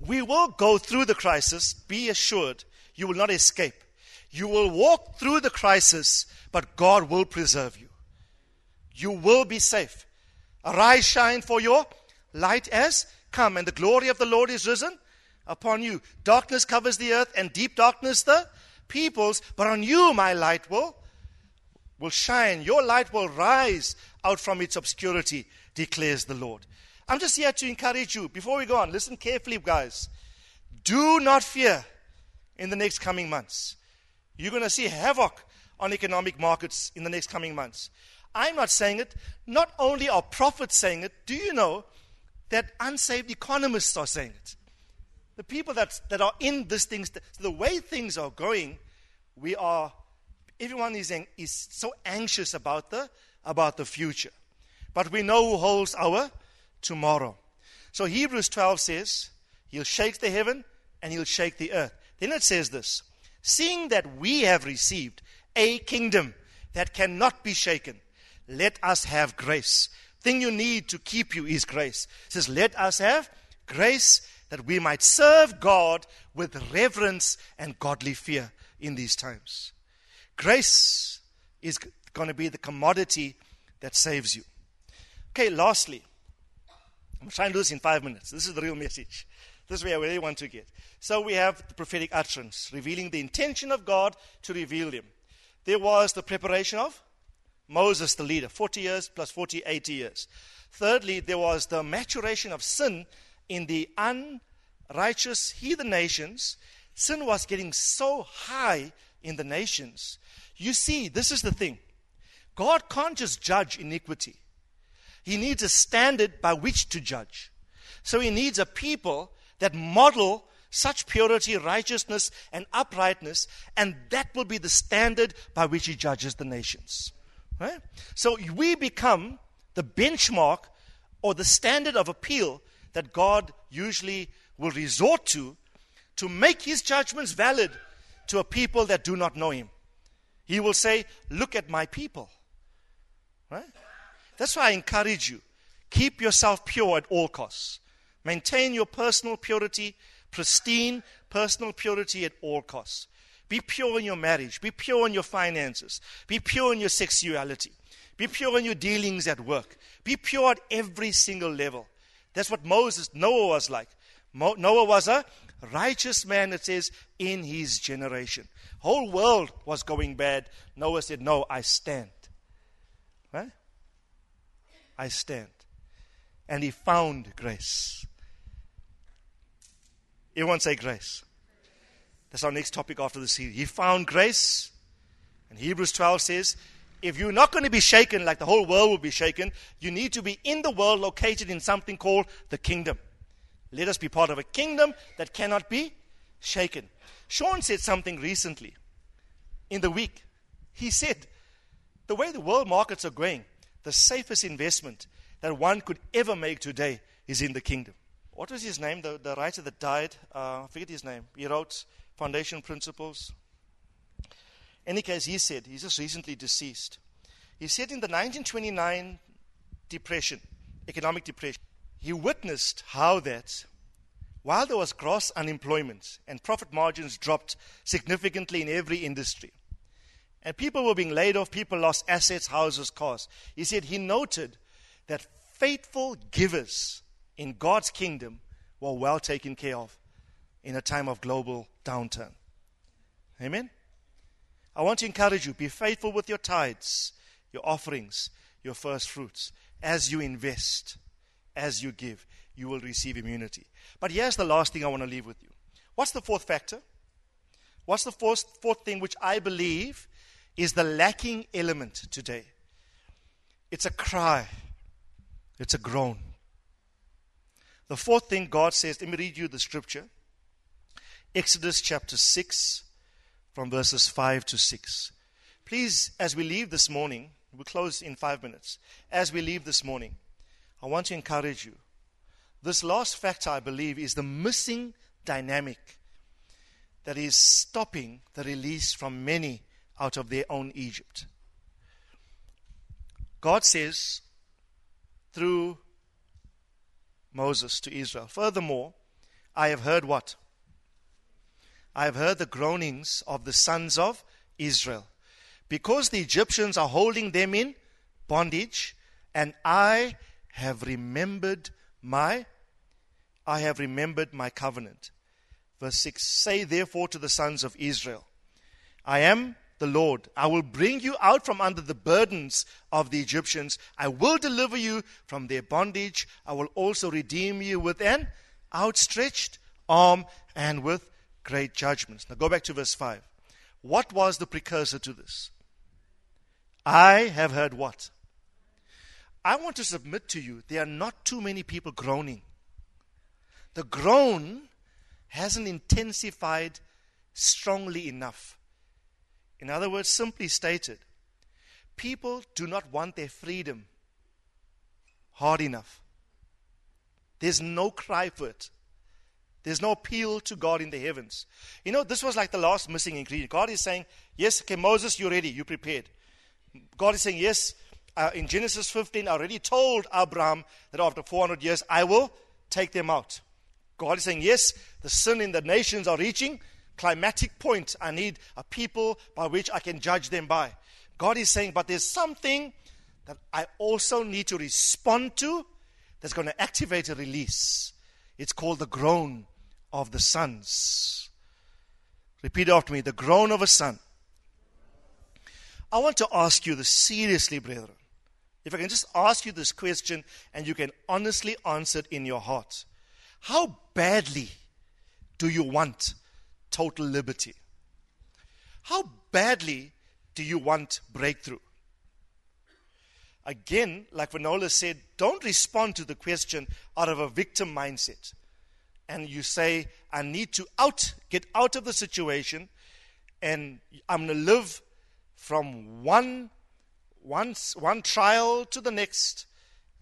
We will go through the crisis, be assured you will not escape. You will walk through the crisis, but God will preserve you. You will be safe. Arise, shine, for your light has come, and the glory of the Lord is risen upon you. Darkness covers the earth, and deep darkness the peoples, but on you my light will, will shine. Your light will rise out from its obscurity, declares the Lord. I'm just here to encourage you. Before we go on, listen carefully, guys. Do not fear in the next coming months. You're going to see havoc on economic markets in the next coming months. I'm not saying it. Not only are prophets saying it, do you know that unsaved economists are saying it? the people that, that are in this things, the way things are going, we are, everyone is, is so anxious about the, about the future. But we know who holds our tomorrow. So Hebrews 12 says, He'll shake the heaven and He'll shake the earth. Then it says this Seeing that we have received a kingdom that cannot be shaken, let us have grace. Thing you need to keep you is grace. It says, Let us have grace that we might serve God with reverence and godly fear in these times. Grace is going to be the commodity that saves you. Okay, lastly, I'm trying to do this in five minutes. This is the real message. This is where I really want to get. So we have the prophetic utterance, revealing the intention of God to reveal Him. There was the preparation of Moses, the leader, 40 years plus 40, 80 years. Thirdly, there was the maturation of sin in the unrighteous heathen nations. Sin was getting so high in the nations. You see, this is the thing God can't just judge iniquity, He needs a standard by which to judge. So He needs a people that model such purity, righteousness, and uprightness, and that will be the standard by which He judges the nations. Right? So we become the benchmark or the standard of appeal that God usually will resort to to make his judgments valid to a people that do not know him. He will say, Look at my people. Right? That's why I encourage you keep yourself pure at all costs. Maintain your personal purity, pristine personal purity at all costs. Be pure in your marriage. Be pure in your finances. Be pure in your sexuality. Be pure in your dealings at work. Be pure at every single level. That's what Moses, Noah was like. Mo, Noah was a righteous man, it says, in his generation. Whole world was going bad. Noah said, No, I stand. Right? I stand. And he found grace. Everyone say grace. That's our next topic after the series. He found grace. And Hebrews 12 says, if you're not going to be shaken like the whole world will be shaken, you need to be in the world located in something called the kingdom. Let us be part of a kingdom that cannot be shaken. Sean said something recently in the week. He said, the way the world markets are going, the safest investment that one could ever make today is in the kingdom. What was his name? The, the writer that died? Uh, I forget his name. He wrote Foundation Principles. Any case, he said, he's just recently deceased. He said in the 1929 depression, economic depression, he witnessed how that while there was gross unemployment and profit margins dropped significantly in every industry, and people were being laid off, people lost assets, houses, cars, he said he noted that faithful givers in God's kingdom were well taken care of in a time of global downturn. Amen? I want to encourage you be faithful with your tithes, your offerings, your first fruits. As you invest, as you give, you will receive immunity. But here's the last thing I want to leave with you. What's the fourth factor? What's the fourth, fourth thing which I believe is the lacking element today? It's a cry, it's a groan. The fourth thing God says, let me read you the scripture Exodus chapter 6, from verses 5 to 6. Please, as we leave this morning, we'll close in five minutes. As we leave this morning, I want to encourage you. This last factor, I believe, is the missing dynamic that is stopping the release from many out of their own Egypt. God says through Moses to Israel, Furthermore, I have heard what? I have heard the groanings of the sons of Israel, because the Egyptians are holding them in bondage, and I have remembered my I have remembered my covenant. Verse 6 Say therefore to the sons of Israel, I am the Lord. I will bring you out from under the burdens of the Egyptians. I will deliver you from their bondage. I will also redeem you with an outstretched arm and with great judgments. Now go back to verse 5. What was the precursor to this? I have heard what? I want to submit to you there are not too many people groaning. The groan hasn't intensified strongly enough. In other words, simply stated, people do not want their freedom hard enough. There's no cry for it. There's no appeal to God in the heavens. You know, this was like the last missing ingredient. God is saying, Yes, okay, Moses, you're ready, you're prepared. God is saying, Yes, uh, in Genesis 15, I already told Abraham that after 400 years, I will take them out. God is saying, Yes, the sin in the nations are reaching climatic point. I need a people by which I can judge them by. God is saying, But there's something that I also need to respond to that's going to activate a release. It's called the groan of the sons. Repeat after me the groan of a son. I want to ask you this seriously, brethren. If I can just ask you this question and you can honestly answer it in your heart. How badly do you want total liberty? How badly do you want breakthrough? Again, like Vanola said, don't respond to the question out of a victim mindset. And you say, I need to out, get out of the situation, and I'm going to live from one, one, one trial to the next,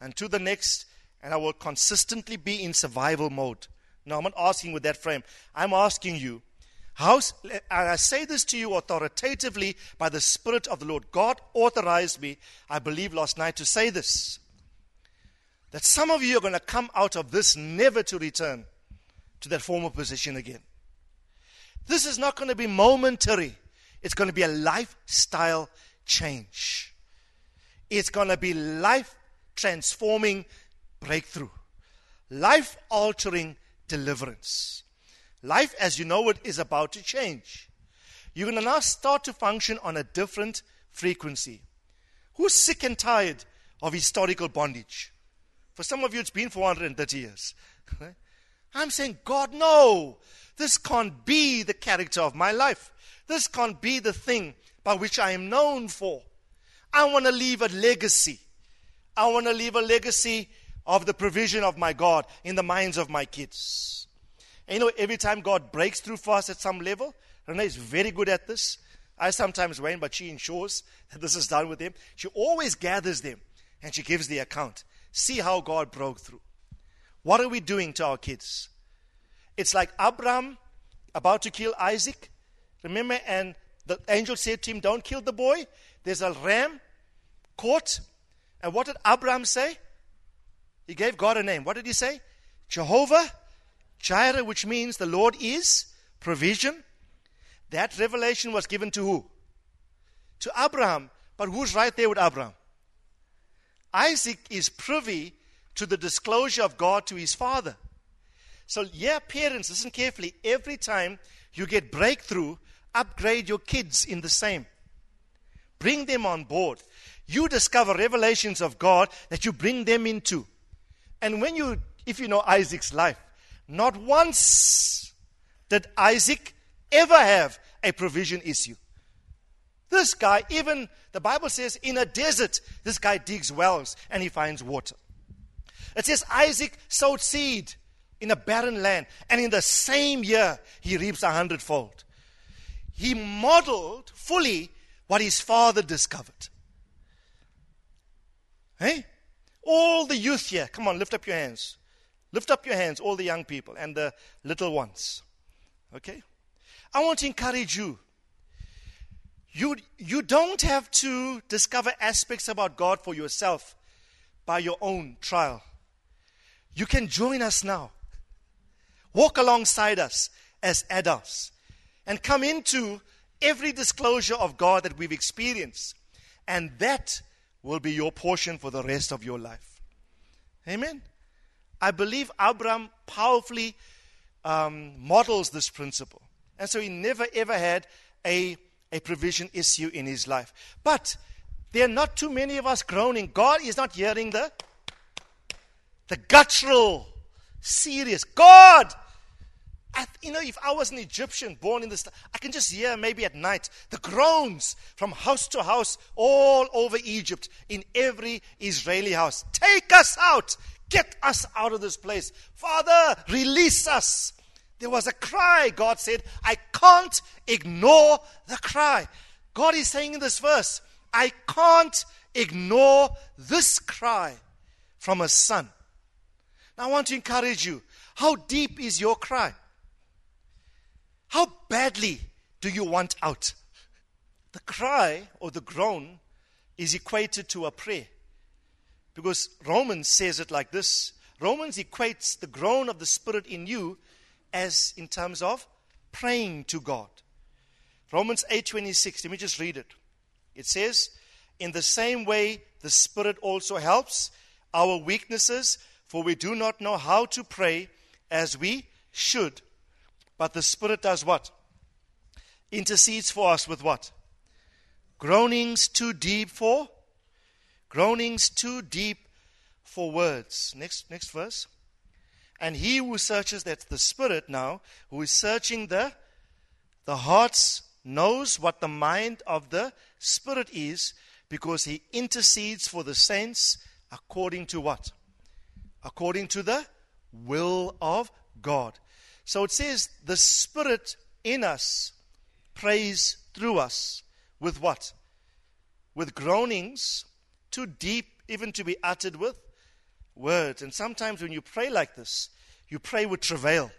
and to the next, and I will consistently be in survival mode. No, I'm not asking with that frame. I'm asking you, how, and I say this to you authoritatively by the Spirit of the Lord. God authorized me, I believe, last night to say this. That some of you are going to come out of this never to return to that former position again. This is not going to be momentary, it's going to be a lifestyle change. It's going to be life transforming breakthrough, life altering deliverance. Life as you know it is about to change. You're going to now start to function on a different frequency. Who's sick and tired of historical bondage? For some of you, it's been 430 years. I'm saying, God, no. This can't be the character of my life. This can't be the thing by which I am known for. I want to leave a legacy. I want to leave a legacy of the provision of my God in the minds of my kids. And you know, every time God breaks through for us at some level, Renee is very good at this. I sometimes wane, but she ensures that this is done with them. She always gathers them and she gives the account. See how God broke through. What are we doing to our kids? It's like Abraham about to kill Isaac. Remember, and the angel said to him, Don't kill the boy. There's a ram caught. And what did Abraham say? He gave God a name. What did he say? Jehovah Jireh, which means the Lord is provision. That revelation was given to who? To Abraham. But who's right there with Abraham? Isaac is privy to the disclosure of God to his father. So, yeah, parents, listen carefully. Every time you get breakthrough, upgrade your kids in the same. Bring them on board. You discover revelations of God that you bring them into. And when you, if you know Isaac's life, not once did Isaac ever have a provision issue. This guy, even the Bible says, in a desert, this guy digs wells and he finds water. It says Isaac sowed seed in a barren land, and in the same year he reaps a hundredfold. He modeled fully what his father discovered. Hey? All the youth here, come on, lift up your hands. Lift up your hands, all the young people and the little ones. Okay? I want to encourage you. You, you don't have to discover aspects about God for yourself by your own trial. You can join us now. Walk alongside us as adults and come into every disclosure of God that we've experienced. And that will be your portion for the rest of your life. Amen. I believe Abraham powerfully um, models this principle. And so he never ever had a, a provision issue in his life. But there are not too many of us groaning. God is not hearing the, the guttural, serious. God! I, you know, if I was an Egyptian born in this, I can just hear maybe at night the groans from house to house all over Egypt in every Israeli house. Take us out! Get us out of this place. Father, release us. There was a cry. God said, I can't ignore the cry. God is saying in this verse, I can't ignore this cry from a son. I want to encourage you. How deep is your cry? How badly do you want out? The cry or the groan is equated to a prayer. Because Romans says it like this Romans equates the groan of the Spirit in you as in terms of praying to God. Romans 8:26, let me just read it. It says, "In the same way the Spirit also helps our weaknesses, for we do not know how to pray as we should. But the Spirit does what? Intercedes for us with what? Groanings too deep for? Groanings too deep for words. Next, next verse. And he who searches, that's the Spirit now, who is searching the, the hearts, knows what the mind of the Spirit is, because he intercedes for the saints according to what? According to the will of God. So it says the Spirit in us prays through us with what? With groanings too deep even to be uttered with words. And sometimes when you pray like this, you pray with travail.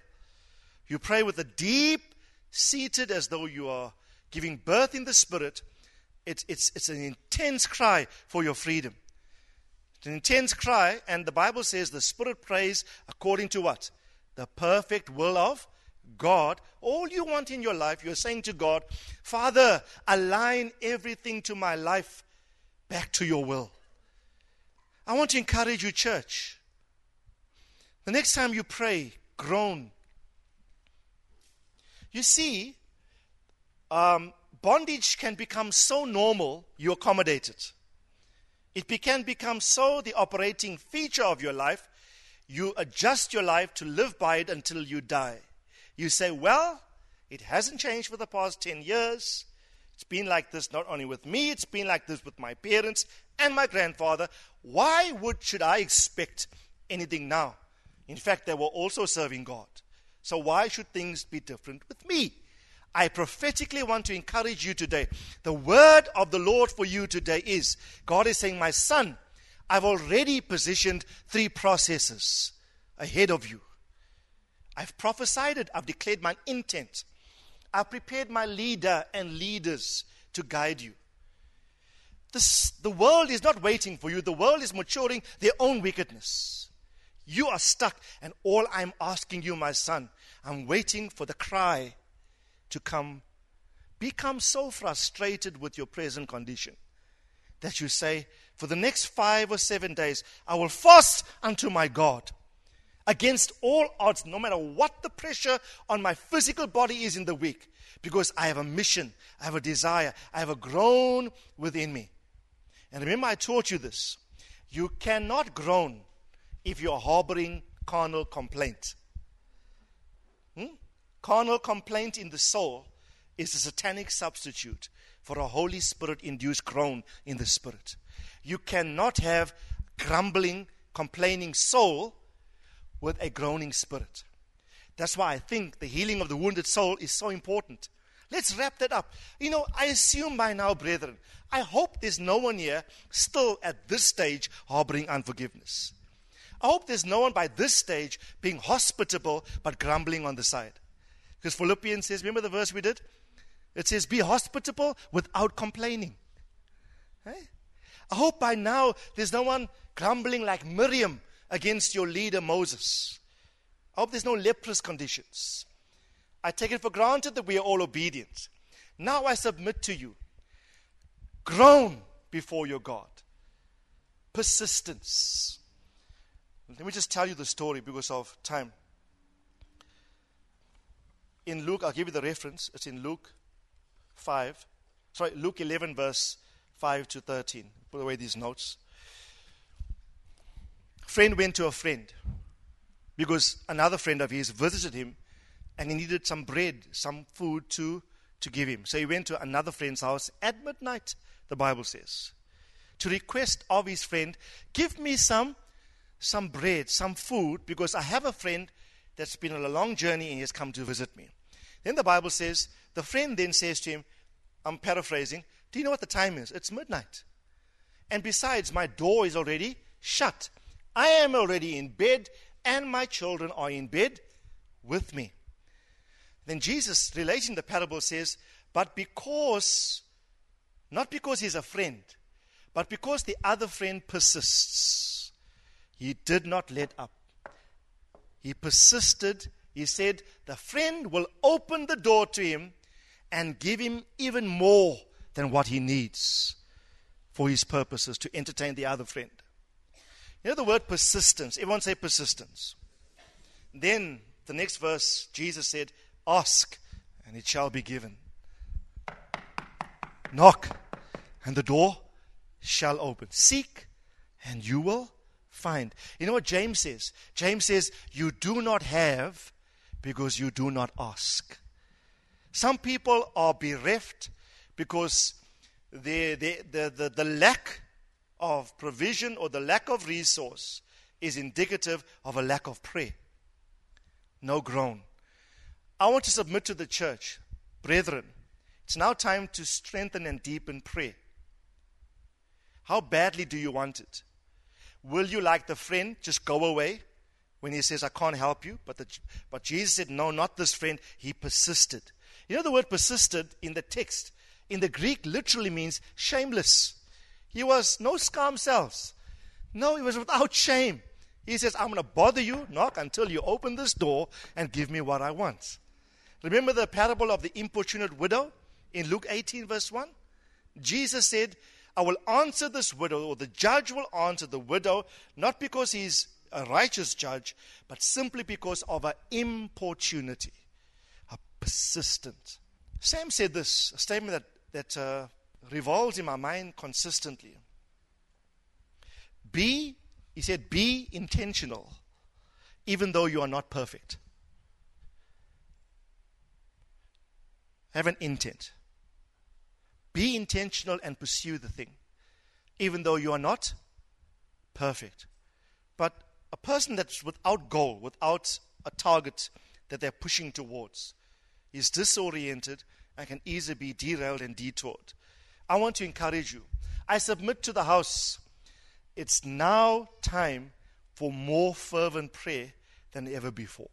You pray with a deep seated as though you are giving birth in the Spirit. It's, it's, it's an intense cry for your freedom. It's an intense cry, and the Bible says the Spirit prays according to what? The perfect will of God. All you want in your life, you're saying to God, Father, align everything to my life back to your will. I want to encourage you, church. The next time you pray, groan. You see, um, bondage can become so normal, you accommodate it. It can become so the operating feature of your life, you adjust your life to live by it until you die. You say, Well, it hasn't changed for the past 10 years. It's been like this not only with me, it's been like this with my parents and my grandfather. Why would should I expect anything now? In fact, they were also serving God. So why should things be different with me? I prophetically want to encourage you today. The word of the Lord for you today is God is saying, My son, I've already positioned three processes ahead of you. I've prophesied it, I've declared my intent. I've prepared my leader and leaders to guide you. This, the world is not waiting for you, the world is maturing their own wickedness. You are stuck, and all I'm asking you, my son, I'm waiting for the cry to come. Become so frustrated with your present condition that you say, For the next five or seven days, I will fast unto my God against all odds, no matter what the pressure on my physical body is in the week, because I have a mission, I have a desire, I have a groan within me. And remember, I taught you this. You cannot groan if you're harboring carnal complaint. Carnal complaint in the soul is a satanic substitute for a Holy Spirit induced groan in the spirit. You cannot have grumbling, complaining soul with a groaning spirit. That's why I think the healing of the wounded soul is so important. Let's wrap that up. You know, I assume by now, brethren, I hope there's no one here still at this stage harboring unforgiveness. I hope there's no one by this stage being hospitable but grumbling on the side. Because Philippians says, remember the verse we did? It says, Be hospitable without complaining. Hey? I hope by now there's no one grumbling like Miriam against your leader Moses. I hope there's no leprous conditions. I take it for granted that we are all obedient. Now I submit to you. Groan before your God. Persistence. Let me just tell you the story because of time. In Luke, I'll give you the reference. It's in Luke 5. Sorry, Luke 11, verse 5 to 13. Put away these notes. Friend went to a friend because another friend of his visited him and he needed some bread, some food to, to give him. So he went to another friend's house at midnight, the Bible says, to request of his friend, Give me some, some bread, some food, because I have a friend that's been on a long journey and he has come to visit me. Then the Bible says, the friend then says to him, I'm paraphrasing, Do you know what the time is? It's midnight. And besides, my door is already shut. I am already in bed and my children are in bed with me. Then Jesus, relating the parable, says, But because, not because he's a friend, but because the other friend persists, he did not let up. He persisted. He said, The friend will open the door to him and give him even more than what he needs for his purposes to entertain the other friend. You know the word persistence? Everyone say persistence. Then the next verse, Jesus said, Ask, and it shall be given. Knock, and the door shall open. Seek, and you will find. You know what James says? James says, You do not have because you do not ask. Some people are bereft because the, the, the, the, the lack of provision or the lack of resource is indicative of a lack of prayer. No groan. I want to submit to the church, brethren, it's now time to strengthen and deepen prayer. How badly do you want it? Will you, like the friend, just go away when he says, I can't help you? But, the, but Jesus said, No, not this friend. He persisted. You know, the word persisted in the text, in the Greek, literally means shameless. He was no scum selves. No, he was without shame. He says, I'm going to bother you, knock until you open this door and give me what I want. Remember the parable of the importunate widow in Luke 18, verse 1? Jesus said, I will answer this widow, or the judge will answer the widow, not because he's a righteous judge, but simply because of her importunity, her persistent. Sam said this, a statement that, that uh, revolves in my mind consistently. Be, he said, be intentional, even though you are not perfect. Have an intent. Be intentional and pursue the thing, even though you are not perfect. But a person that's without goal, without a target that they're pushing towards, is disoriented and can easily be derailed and detoured. I want to encourage you. I submit to the house. It's now time for more fervent prayer than ever before.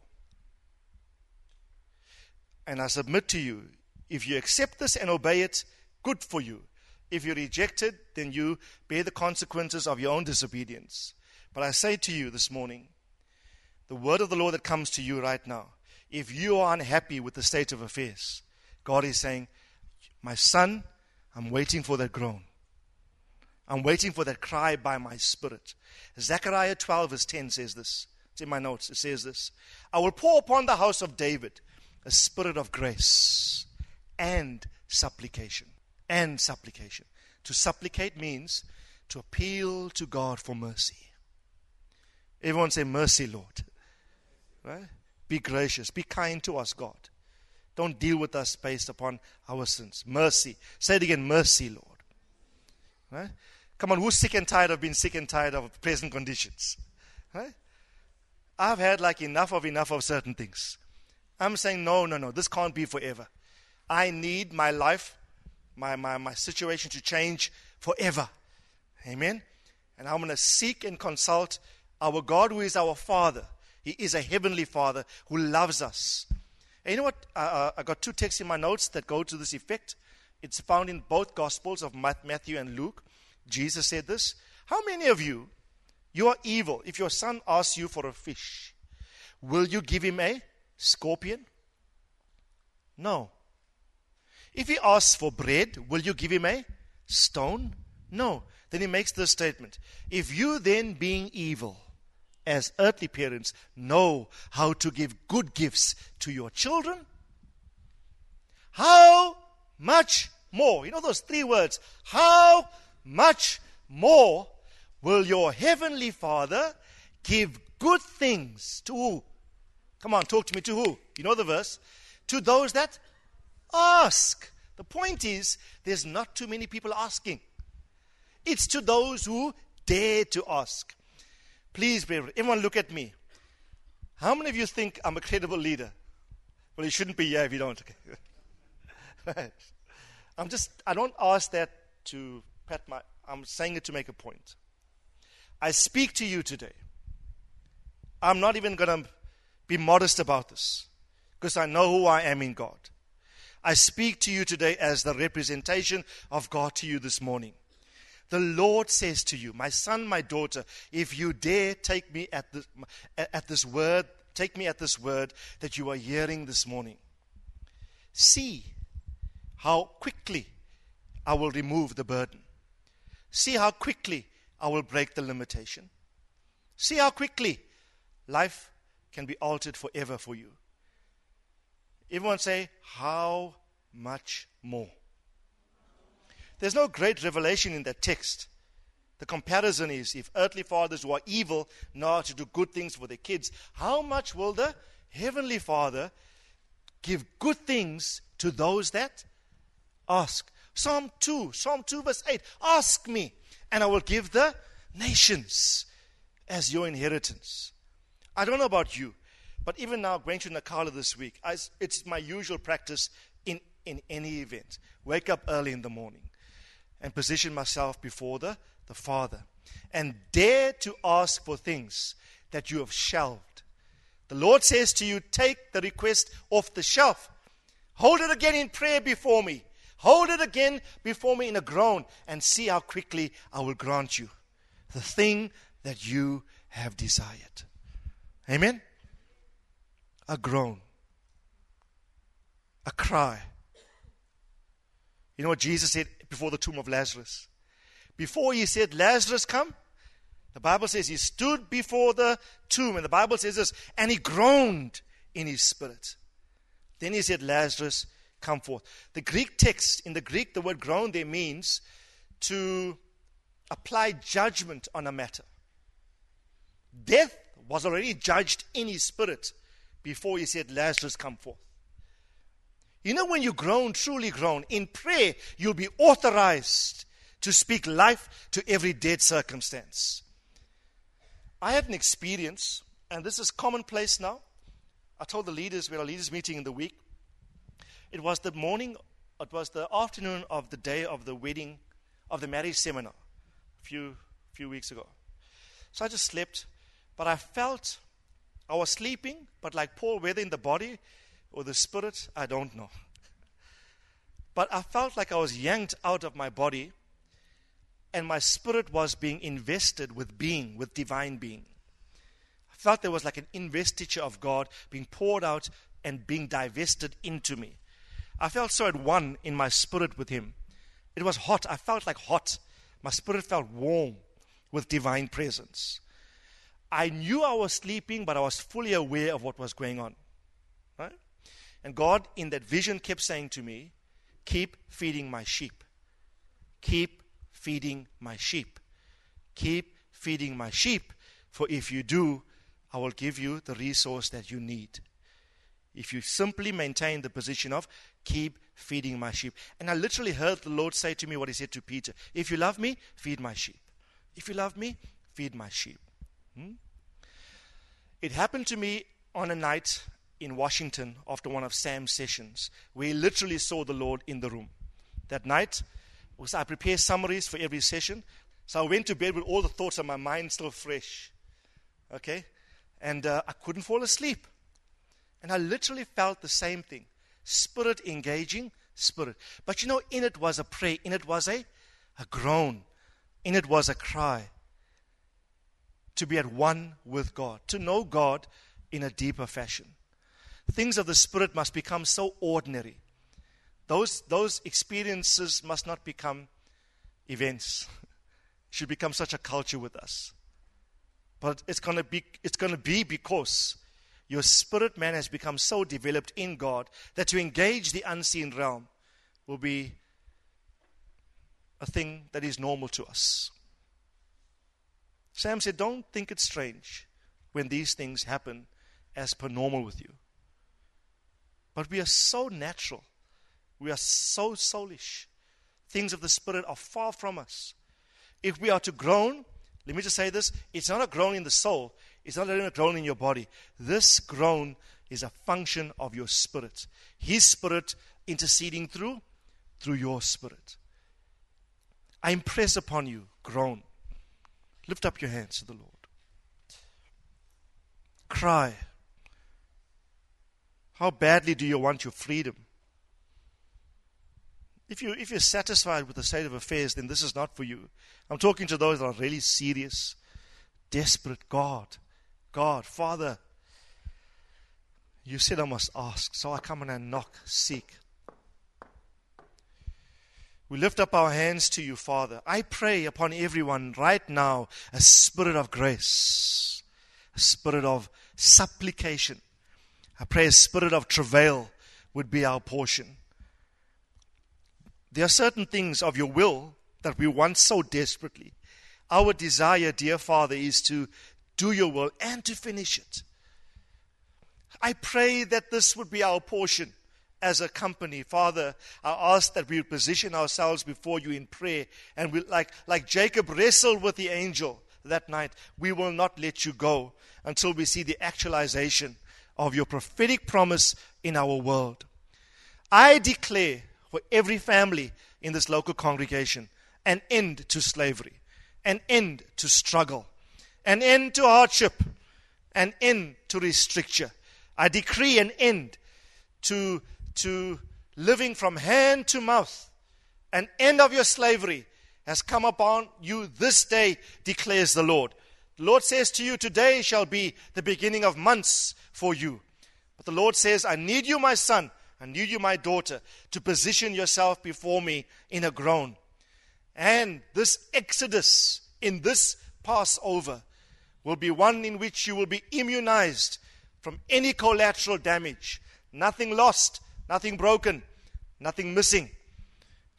And I submit to you, if you accept this and obey it, good for you. If you reject it, then you bear the consequences of your own disobedience. But I say to you this morning, the word of the Lord that comes to you right now, if you are unhappy with the state of affairs, God is saying, My son, I'm waiting for that groan. I'm waiting for that cry by my spirit. Zechariah 12, verse 10 says this. It's in my notes. It says this I will pour upon the house of David a spirit of grace and supplication. And supplication. To supplicate means to appeal to God for mercy. Everyone say, Mercy, Lord. Right? Be gracious. Be kind to us, God. Don't deal with us based upon our sins. Mercy. Say it again, mercy, Lord. Right? Come on, who's sick and tired of being sick and tired of present conditions? Right? I've had like enough of enough of certain things. I'm saying, no, no, no, this can't be forever. I need my life, my, my, my situation to change forever. Amen? And I'm going to seek and consult our God who is our Father. He is a heavenly Father who loves us. And you know what? Uh, I got two texts in my notes that go to this effect. It's found in both Gospels of Matthew and Luke. Jesus said this How many of you, you are evil, if your son asks you for a fish, will you give him a scorpion? No. If he asks for bread, will you give him a stone? No. Then he makes this statement If you then, being evil, as earthly parents, know how to give good gifts to your children, how much more? You know those three words. How much more will your heavenly Father give good things to who? Come on, talk to me. To who? You know the verse. To those that ask. The point is, there's not too many people asking. It's to those who dare to ask. Please, everyone look at me. How many of you think I'm a credible leader? Well, you shouldn't be here if you don't. right. I'm just, I don't ask that to pat my, I'm saying it to make a point. I speak to you today. I'm not even going to be modest about this because I know who I am in God. I speak to you today as the representation of God to you this morning. The Lord says to you, My son, my daughter, if you dare take me at, the, at this word, take me at this word that you are hearing this morning. See how quickly I will remove the burden. See how quickly I will break the limitation. See how quickly life can be altered forever for you. Everyone say, How much more? There's no great revelation in that text. The comparison is if earthly fathers who are evil know how to do good things for their kids, how much will the heavenly Father give good things to those that ask? Psalm 2, Psalm 2, verse 8 Ask me, and I will give the nations as your inheritance. I don't know about you, but even now, going to Nakala this week, I, it's my usual practice in, in any event. Wake up early in the morning and position myself before the, the Father and dare to ask for things that you have shelved. The Lord says to you, Take the request off the shelf. Hold it again in prayer before me. Hold it again before me in a groan and see how quickly I will grant you the thing that you have desired. Amen? A groan, a cry. You know what Jesus said before the tomb of Lazarus? Before he said, Lazarus, come, the Bible says he stood before the tomb, and the Bible says this, and he groaned in his spirit. Then he said, Lazarus, come forth. The Greek text, in the Greek, the word groan there means to apply judgment on a matter. Death was already judged in his spirit before he said, Lazarus, come forth. You know, when you groan, truly groan, in prayer, you'll be authorized to speak life to every dead circumstance. I had an experience, and this is commonplace now. I told the leaders, we had a leaders meeting in the week. It was the morning, it was the afternoon of the day of the wedding, of the marriage seminar, a few, few weeks ago. So I just slept but I felt I was sleeping, but like Paul, whether in the body or the spirit, I don't know. But I felt like I was yanked out of my body, and my spirit was being invested with being, with divine being. I felt there was like an investiture of God being poured out and being divested into me. I felt so at one in my spirit with Him. It was hot. I felt like hot. My spirit felt warm with divine presence. I knew I was sleeping, but I was fully aware of what was going on. And God, in that vision, kept saying to me, Keep feeding my sheep. Keep feeding my sheep. Keep feeding my sheep. For if you do, I will give you the resource that you need. If you simply maintain the position of keep feeding my sheep. And I literally heard the Lord say to me what he said to Peter If you love me, feed my sheep. If you love me, feed my sheep. Hmm? It happened to me on a night in Washington after one of Sam's sessions. We literally saw the Lord in the room. That night, was I prepare summaries for every session. So I went to bed with all the thoughts on my mind still fresh. Okay? And uh, I couldn't fall asleep. And I literally felt the same thing spirit engaging, spirit. But you know, in it was a prayer, in it was a, a groan, in it was a cry to be at one with God, to know God in a deeper fashion. Things of the Spirit must become so ordinary. Those, those experiences must not become events. should become such a culture with us. But it's going to be it's going to be because your spirit man has become so developed in God that to engage the unseen realm will be a thing that is normal to us. Sam said, Don't think it's strange when these things happen as per normal with you. But we are so natural. We are so soulish. Things of the Spirit are far from us. If we are to groan, let me just say this it's not a groan in the soul, it's not a groan in your body. This groan is a function of your spirit. His spirit interceding through through your spirit. I impress upon you, groan. Lift up your hands to the Lord. cry. How badly do you want your freedom? If, you, if you're satisfied with the state of affairs, then this is not for you. I'm talking to those that are really serious, desperate. God, God, Father, you said I must ask, so I come and I knock, seek. We lift up our hands to you, Father. I pray upon everyone right now a spirit of grace, a spirit of supplication. I pray a spirit of travail would be our portion. There are certain things of your will that we want so desperately. Our desire, dear Father, is to do your will and to finish it. I pray that this would be our portion as a company. Father, I ask that we position ourselves before you in prayer and we like like Jacob wrestled with the angel that night, we will not let you go until we see the actualization of your prophetic promise in our world. I declare for every family in this local congregation an end to slavery, an end to struggle, an end to hardship, an end to restriction. I decree an end to, to living from hand to mouth. An end of your slavery has come upon you this day, declares the Lord. The Lord says to you, Today shall be the beginning of months for you. But the Lord says, I need you, my son, I need you, my daughter, to position yourself before me in a groan. And this exodus in this Passover will be one in which you will be immunized from any collateral damage. Nothing lost, nothing broken, nothing missing.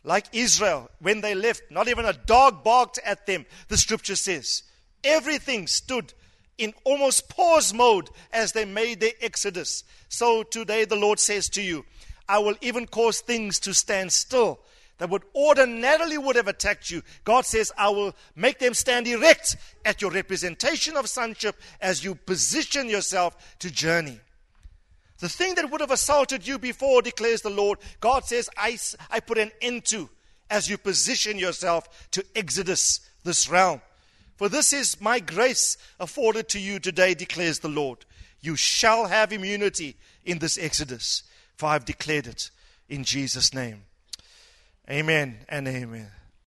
Like Israel, when they left, not even a dog barked at them, the scripture says. Everything stood in almost pause mode as they made their exodus. So today the Lord says to you, I will even cause things to stand still that would ordinarily would have attacked you. God says, I will make them stand erect at your representation of sonship as you position yourself to journey. The thing that would have assaulted you before, declares the Lord, God says, I, I put an end to as you position yourself to exodus this realm. For this is my grace afforded to you today, declares the Lord. You shall have immunity in this exodus, for I've declared it in Jesus' name. Amen and amen.